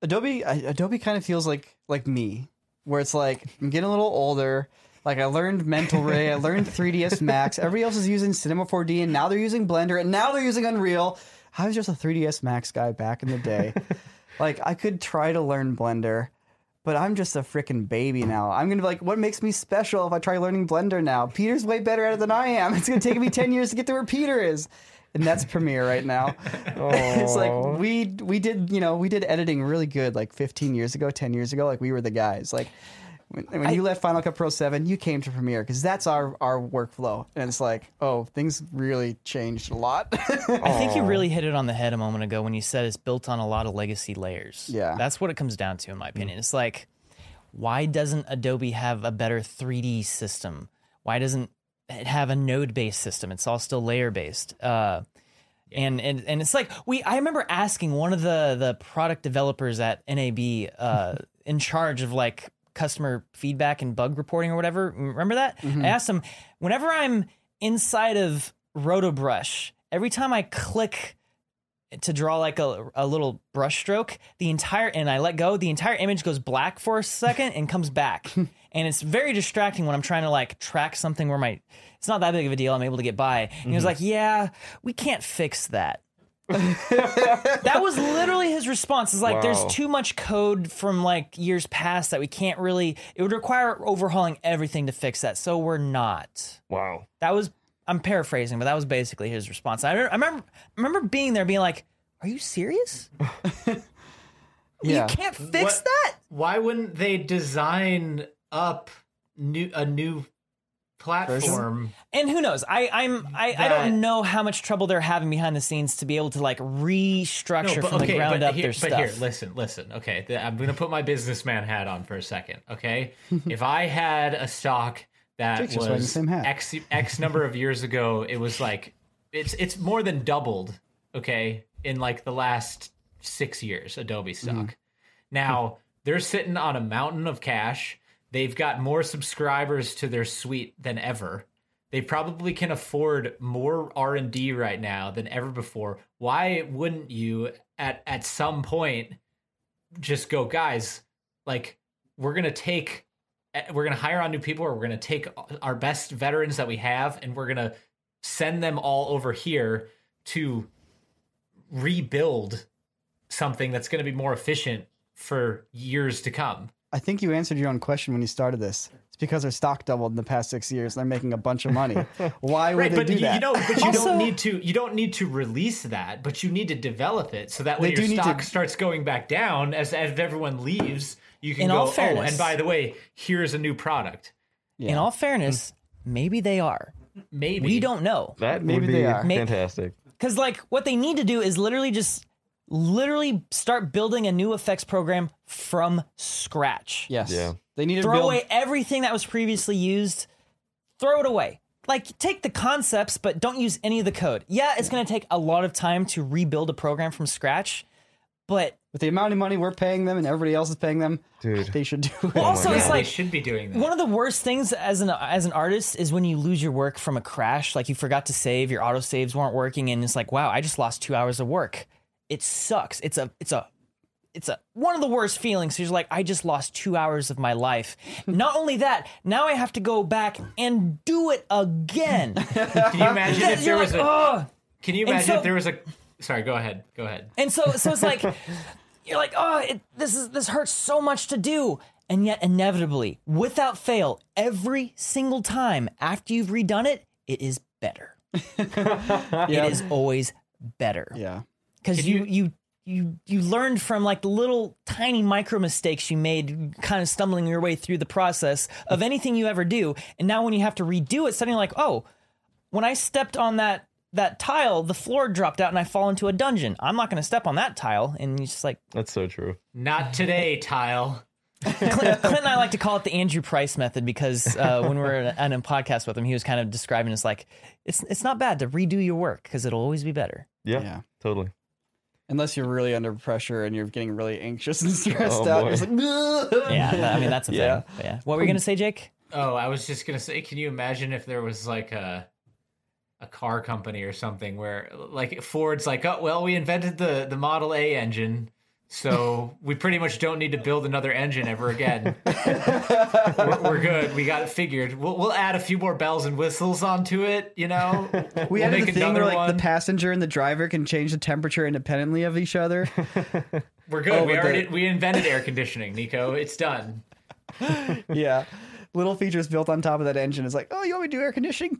Adobe I, Adobe kind of feels like like me, where it's like I'm getting a little older. Like I learned Mental Ray, I learned 3ds Max. Everybody else is using Cinema 4D, and now they're using Blender, and now they're using Unreal. I was just a 3ds Max guy back in the day. like I could try to learn Blender, but I'm just a freaking baby now. I'm gonna be like, what makes me special if I try learning Blender now? Peter's way better at it than I am. It's gonna take me 10 years to get to where Peter is. And that's Premiere right now. it's like we we did you know we did editing really good like 15 years ago 10 years ago like we were the guys like when, when you left final cut pro 7 you came to premiere because that's our our workflow and it's like oh things really changed a lot I think you really hit it on the head a moment ago when you said it's built on a lot of legacy layers. Yeah. That's what it comes down to, in my opinion. It's like, why doesn't Adobe have a better 3D system? Why doesn't it have a node based system? It's all still layer based. Uh, and, and and it's like we I remember asking one of the the product developers at NAB uh, in charge of like customer feedback and bug reporting or whatever. Remember that? Mm-hmm. I asked him whenever I'm inside of RotoBrush, every time I click to draw like a, a little brush stroke, the entire and I let go, the entire image goes black for a second and comes back. and it's very distracting when I'm trying to like track something where my it's not that big of a deal. I'm able to get by. And he was mm-hmm. like, "Yeah, we can't fix that." that was literally his response. Is like, Wow. there's too much code from like years past that we can't really. It would require overhauling everything to fix that. So we're not. Wow. That was I'm paraphrasing, but that was basically his response. I, I remember I remember being there, being like, "Are you serious? yeah You can't fix What- that." Why wouldn't they design up new a new platform? And who knows? I I'm I, I don't know how much trouble they're having behind the scenes to be able to like restructure from the ground but up here, their but stuff. here, listen, listen. Okay, th- I'm gonna put my businessman hat on for a second. Okay, if I had a stock that Jake's just wearing the was same hat. x x number of years ago, it was like it's it's more than doubled. Okay, in like the last six years, Adobe stock. Mm-hmm. Now they're sitting on a mountain of cash. They've got more subscribers to their suite than ever. They probably can afford more R and D right now than ever before. Why wouldn't you at at some point just go, guys? Like we're gonna take, eh, we're gonna hire on new people, or we're gonna take our best veterans that we have, and we're gonna send them all over here to rebuild something that's going to be more efficient for years to come. I think you answered your own question when you started this it's because their stock doubled in the past six years and they're making a bunch of money why would Right, they but do you, that you know, but you Also- don't need to. You don't need to release that, but you need to develop it so that when They your stock to- starts going back down, as as everyone leaves, you can In go. all oh, and by the way, here's a new product. Yeah. In all fairness, maybe they are. Maybe We don't know. That Maybe would be they are. Fantastic. Because like what they need to do is literally just literally start building a new effects program from scratch. yes Yeah. they need to Throw build away everything that was previously used. Throw it away. Like take the concepts, but don't use any of the code. Yeah, it's going to take a lot of time to rebuild a program from scratch, but with the amount of money we're paying them and everybody else is paying them Dude. they should do it also my it's like they should be doing that. One of the worst things as an as an artist is when you lose your work from a crash, like you forgot to save, your auto saves weren't working, and it's like, wow, I just lost two hours of work. It sucks. It's a it's a it's a one of the worst feelings. You're like, I just lost two hours of my life. Not only that, now I have to go back and do it again. Can you imagine if there You're was like, a? "Ugh." Can you imagine so- if there was a? Sorry, go ahead. Go ahead. And so so it's like you're like, oh, it, this is this hurts so much to do. And yet, inevitably, without fail, every single time after you've redone it, it is better. It is always better Yeah. Because you, you you you learned from like the little tiny micro mistakes you made kind of stumbling your way through the process of anything you ever do and now when you have to redo it suddenly like oh when i stepped on that that tile the floor dropped out and i fall into a dungeon i'm not going to step on that tile and it's just like That's so true. Not today, Tile. Clint, Clint and I like to call it the Andrew Price method because uh, when we were on a podcast with him, he was kind of describing it's like it's it's not bad to redo your work because it'll always be better. Yeah, Yeah. totally. Unless you're really under pressure and you're getting really anxious and stressed Oh, out. boy. You're just like, Yeah, that- I mean that's a Yeah. thing. But yeah. What were you gonna say, Jake? Oh, I was just gonna say, can you imagine if there was like a a car company or something where like Ford's like, oh well, we invented the the Model A engine, so we pretty much don't need to build another engine ever again. we're, we're good. We got it figured. We'll we'll add a few more bells and whistles onto it. You know, We we'll added the thing where like one. the passenger and the driver can change the temperature independently of each other. we're good. Oh, we already the- we invented air conditioning, Niko. It's done. yeah. Little features built on top of that engine. It's like, oh, you want me to do air conditioning?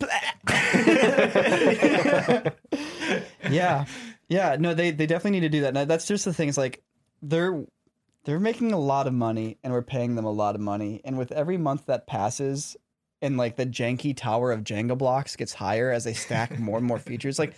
yeah. Yeah. No, they, they definitely need to do that. Now, that's just the thing. It's like they're they're making a lot of money and we're paying them a lot of money. And with every month that passes and like the janky tower of Jenga blocks gets higher as they stack more and more features, like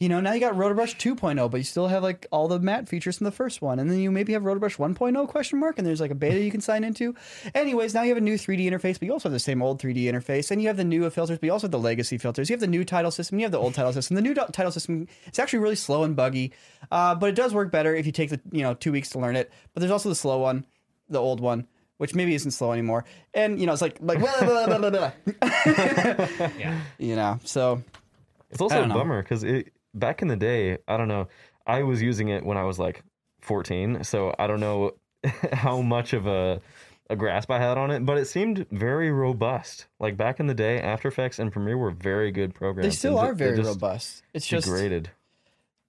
you know, now you got Rotobrush 2.0, but you still have like all the matte features from the first one. And then you maybe have Rotobrush 1.0 question mark, and there's like a beta you can sign into. Anyways, now you have a new 3D interface, but you also have the same old 3D interface. And you have the new filters, but you also have the legacy filters. You have the new title system, you have the old title system. The new title system, it's actually really slow and buggy, uh, but it does work better if you take the, you know, two weeks to learn it. But there's also the slow one, the old one. Which maybe isn't slow anymore, and you know it's like like blah, blah, blah, blah, blah. Yeah. you know. So It's also a know. bummer because it back in the day, I don't know. I was using it when I was like 14, so I don't know how much of a a grasp I had on it, but it seemed very robust. Like back in the day, After Effects and Premiere were very good programs. they still are very robust. It's just degraded.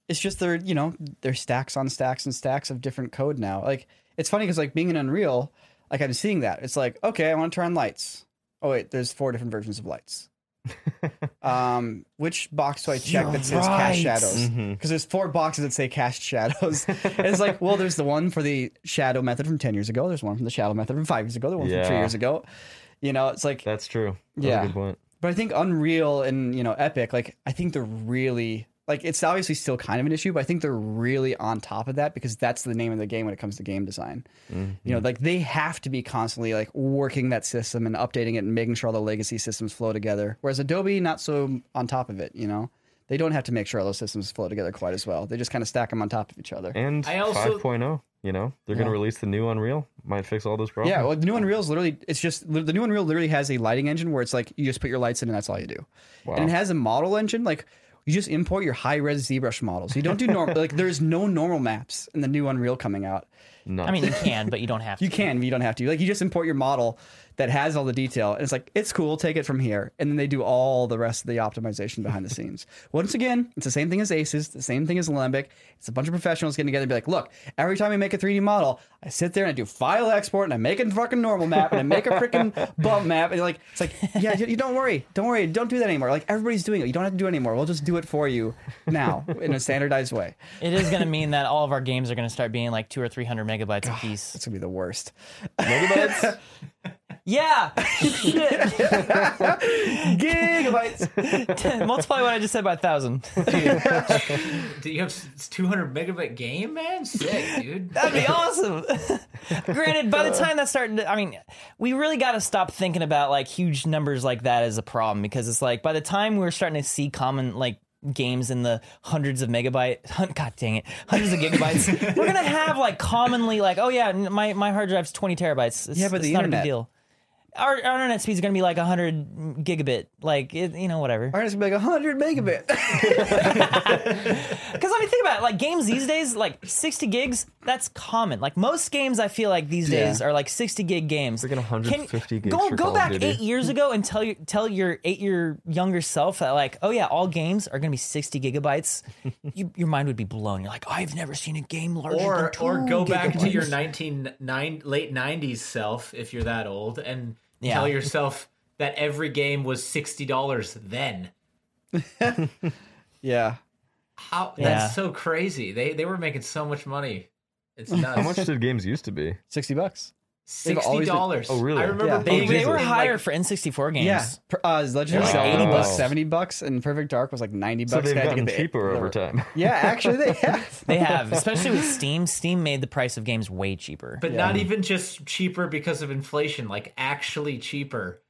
it's just they're you know they're stacks on stacks and stacks of different code now like it's funny because like being in unreal like i'm seeing that it's like okay i want to turn on lights oh wait there's four different versions of lights um which box do i check You're that says cast shadows? Because there's four boxes that say cast shadows. It's like well there's the one for the shadow method from 10 years ago. There's one from the shadow method from five years ago. There's one from three years ago. You know it's like That's true. That's Yeah. a good point. but I think Unreal and you know Epic, like I think they're really like it's obviously still kind of an issue, but I think they're really on top of that because that's the name of the game when it comes to game design. You know, mm-hmm. like they have to be constantly like working that system and updating it and making sure all the legacy systems flow together. Whereas Adobe, not so on top of it. You know, they don't have to make sure all those systems flow together quite as well. They just kind of stack them on top of each other. And I also- 5.0, you know, they're going to release the new Unreal. Might fix all those problems. Yeah, well, the new Unreal is literally it's just the new Unreal literally has a lighting engine where it's like you just put your lights in and that's all you do. Wow. And it has a model engine like you just import your high res ZBrush models. You don't do normal like there's no normal maps in the new Unreal coming out. I mean, you can, but you don't have to. You can, but you don't have to. Like you just import your model that has all the detail, and it's like it's cool. Take it from here, and then they do all the rest of the optimization behind the scenes. Once again, it's the same thing as Aces, the same thing as Alembic. It's a bunch of professionals getting together and be like, look, every time we make a 3D model, I sit there and I do file export and I make a fucking normal map and I make a freaking bump map, and like, it's like, yeah, you, you don't worry, don't worry, don't do that anymore. Like everybody's doing it, you don't have to do it anymore. We'll just do it for you now in a standardized way. It is going to mean that all of our games are going to start being like two or three hundred megabytes a piece. It's gonna be the worst. Megabytes? Yeah, shit. Gigabytes. Multiply what I just said by a thousand. Do you have s- 200 megabyte game, man? Sick, dude. That'd be awesome. Granted, by the time that's starting to, I mean, we really got to stop thinking about like huge numbers like that as a problem because it's like by the time we're starting to see common like games in the hundreds of megabyte, god dang it, hundreds of gigabytes, we're gonna have like commonly like, oh yeah, my my hard drive's twenty terabytes. It's, Yeah, but it's the not a internet. big deal. Our, our internet speed is going to be like 100 gigabit. Like, it, you know, whatever. All right, it's gonna be like 100 megabit. Because I mean, think about it. Like games these days, like 60 gigs, that's common. Like most games, I feel like these Yeah. days are like 60 gig games. Freaking 150 gigs Go for go Call of back Duty. eight years ago and tell your tell your eight year younger self that like, oh yeah, all games are going to be 60 gigabytes. you, your mind would be blown. You're like, I've never seen a game larger or than two or go back to your gigabytes." 19 nine, late 90s self if you're that old and Yeah. tell yourself that every game was $60 then yeah. how Yeah. that's so crazy they they were making so much money it's nuts How much did games used to be? 60 bucks. They've sixty always been- dollars. Oh, really? I remember Yeah. They, being they were higher like, for N64 games. Yeah. Per- Uh, Legend of Like Zelda 80 was bucks. 70 bucks and Perfect Dark was like 90 bucks. So bucks. they've You had to gotten the- cheaper over time. Yeah, actually they have. They have, especially with Steam. Steam made the price of games way cheaper. but not even just cheaper because of inflation, like actually cheaper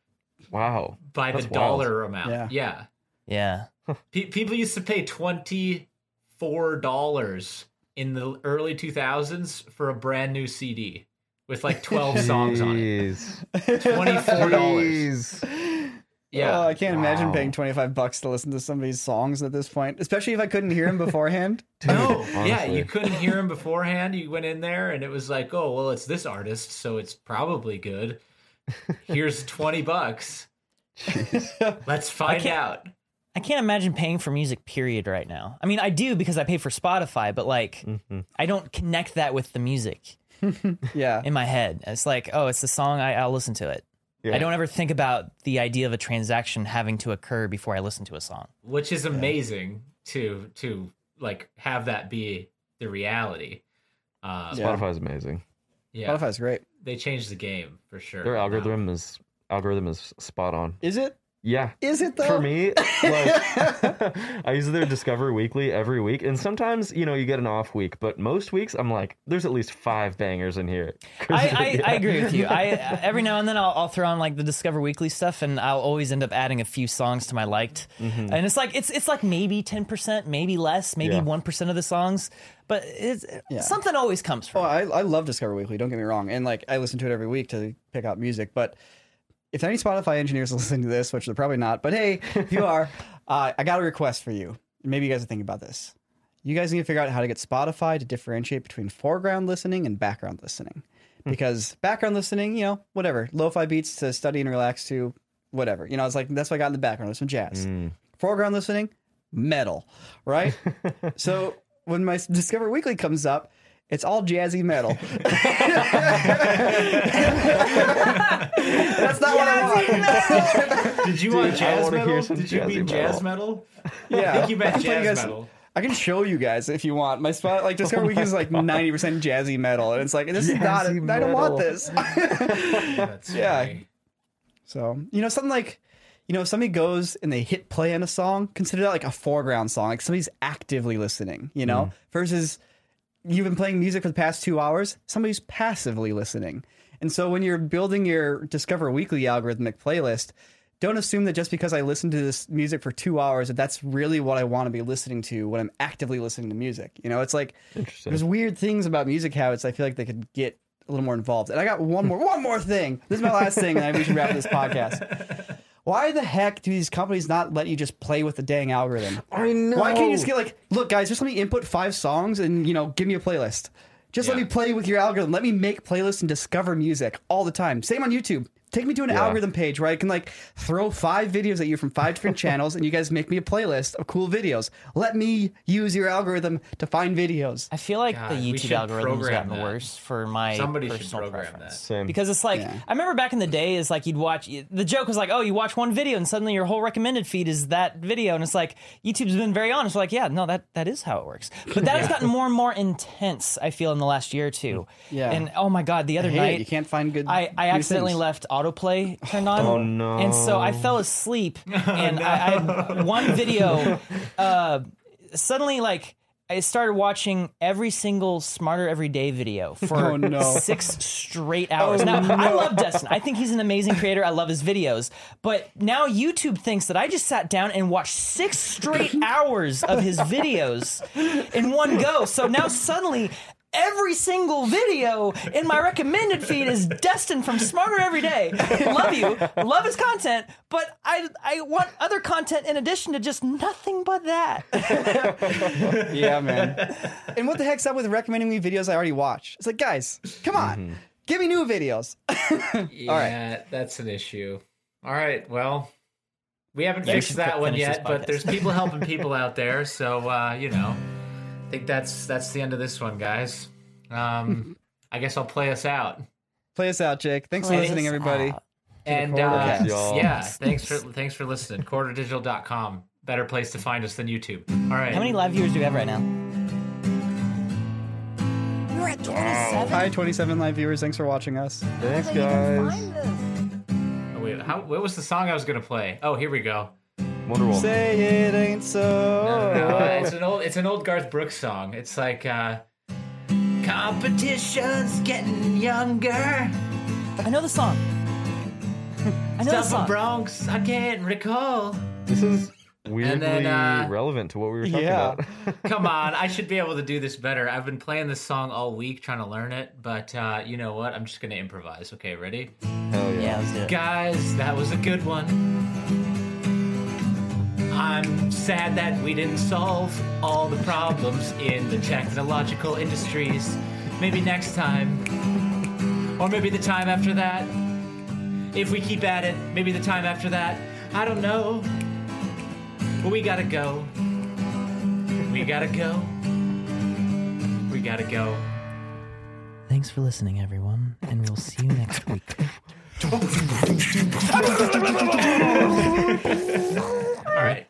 Wow. by That's the wild. dollar amount. Yeah. Yeah, yeah. Pe- people used to pay twenty four dollars in the early two thousands for a brand new CD with like twelve songs on it. Twenty four dollars. Jeez. Yeah, Oh, I can't imagine Wow. paying 25 bucks to listen to somebody's songs at this point, especially if I couldn't hear them beforehand. No, yeah, honestly. you couldn't hear him beforehand. You went in there and it was like, oh, well, it's this artist, so it's probably good. Here's 20 bucks. Let's find out. I can't imagine paying for music, period, right now. I mean, I do because I pay for Spotify, but like, Mm-hmm. I don't connect that with the music Yeah. in my head. It's like, oh, it's the song, I, I'll listen to it. Yeah. I don't ever think about the idea of a transaction having to occur before I listen to a song. Which is amazing to to like have that be the reality. Um, Yeah. Spotify's amazing. yeah, Spotify's great. they changed the game for sure. Their now. algorithm is algorithm is spot on. Is it? Yeah. Is it though? For me, like I use their Discover Weekly every week, and sometimes you know you get an off week, but most weeks I'm like, there's at least five bangers in here. I, I, yeah. I agree with you. I every now and then I'll, I'll throw on like the Discover Weekly stuff, and I'll always end up adding a few songs to my liked. Mm-hmm. And it's like it's it's like maybe ten percent, maybe less, maybe Yeah. one of the songs, but it's something always comes from. Oh, it. I, I love Discover Weekly. Don't get me wrong, and like I listen to it every week to pick out music. But if any Spotify engineers listening to this, which they're probably not, but hey, if you are, uh, I got a request for you. Maybe you guys are thinking about this. You guys need to figure out how to get Spotify to differentiate between foreground listening and background listening. Because background listening, you know, whatever, lo-fi beats to study and relax to, whatever. You know, it's like that's what I got in the background. Some jazz. Foreground listening, metal, right? so when my Discover Weekly comes up, it's all jazzy metal. That's not what I want. Did you want jazz wanna metal? hear some Did you jazzy mean jazz metal. metal? Yeah, I think you meant can tell you jazz guys- metal. I can show you guys if you want. My spot, like Discover Weekly, is like ninety percent jazzy metal, and it's like this is not. Jazzy I don't want metal. this. That's Yeah. funny. So, you know, something like, you know, if somebody goes and they hit play on a song, consider that like a foreground song. Like somebody's actively listening, you know, mm. versus you've been playing music for the past two hours, somebody's passively listening. And so when you're building your Discover Weekly algorithmic playlist, don't assume that just because I listen to this music for two hours, that that's really what I want to be listening to when I'm actively listening to music. You know, it's like there's weird things about music habits. I feel like they could get a little more involved. And I got one more, one more thing. This is my last thing, and we should wrap this podcast. Why the heck do these companies not let you just play with the dang algorithm? I know. Why can't you just get like, look, guys, just let me input five songs and you know, give me a playlist. Just let me play with your algorithm. Let me make playlists and discover music all the time. Same on YouTube. Take me to an Yeah. algorithm page where I can like throw five videos at you from five different channels, and you guys make me a playlist of cool videos. Let me use your algorithm to find videos. I feel like God, the we YouTube should algorithm's program gotten that. worse for my Somebody should personal program preference. that. Same. Because it's like Yeah. I remember back in the day, it's like you'd watch the joke was like, oh, you watch one video and suddenly your whole recommended feed is that video, and it's like YouTube's been very honest, like, yeah, no, that that is how it works. But that has gotten more and more intense. I feel in the last year or two. Yeah. And oh my god, the other night it. You can't find good. I, I accidentally things. left autoplay turned on. Oh, no. And so I fell asleep and I, I had one video uh, suddenly like I started watching every single Smarter Everyday video for Oh, no. six straight hours. now, I love Destin. I think he's an amazing creator. I love his videos. But now YouTube thinks that I just sat down and watched six straight hours of his videos in one go. So now suddenly every single video in my recommended feed is Destin from Smarter Every Day. Love you, love his content, but I I want other content in addition to just nothing but that. yeah, man. And what the heck's up with recommending me videos I already watched? It's like, guys, come on, give me new videos. Yeah, that's an issue. All right, well, we haven't Yeah, fixed should that one yet, but there's people helping people out there, so uh, you know, I think that's that's the end of this one, guys. Um, I guess I'll play us out. Play us out, Jake. Thanks for listening, everybody. out. And uh, yeah, thanks for thanks for listening. corridordigital.com, better place to find us than YouTube. All right, How many live viewers do we have right now? We're at 27. Hi, 27 live viewers. Thanks for watching us. Thanks, guys. Oh, wait, how, what was the song I was gonna play? Oh, here we go. Wonderwall. Say it ain't so. No, no, no, it's an old it's an old Garth Brooks song. It's like uh competition's getting younger. I know the song. I know the Stuff song. from Bronx, I can't recall. This is weirdly then, uh, relevant to what we were talking Yeah. about. Come on, I should be able to do this better. I've been playing this song all week trying to learn it, but uh, you know what? I'm just gonna improvise. Okay, ready? Hell yeah. Yeah, let's do it. Guys, that was a good one. I'm sad that we didn't solve all the problems in the technological industries. Maybe next time. Or maybe the time after that. If we keep at it, maybe the time after that. I don't know. But we gotta go. We gotta go. We gotta go. Thanks for listening, everyone, and we'll see you next week. Right.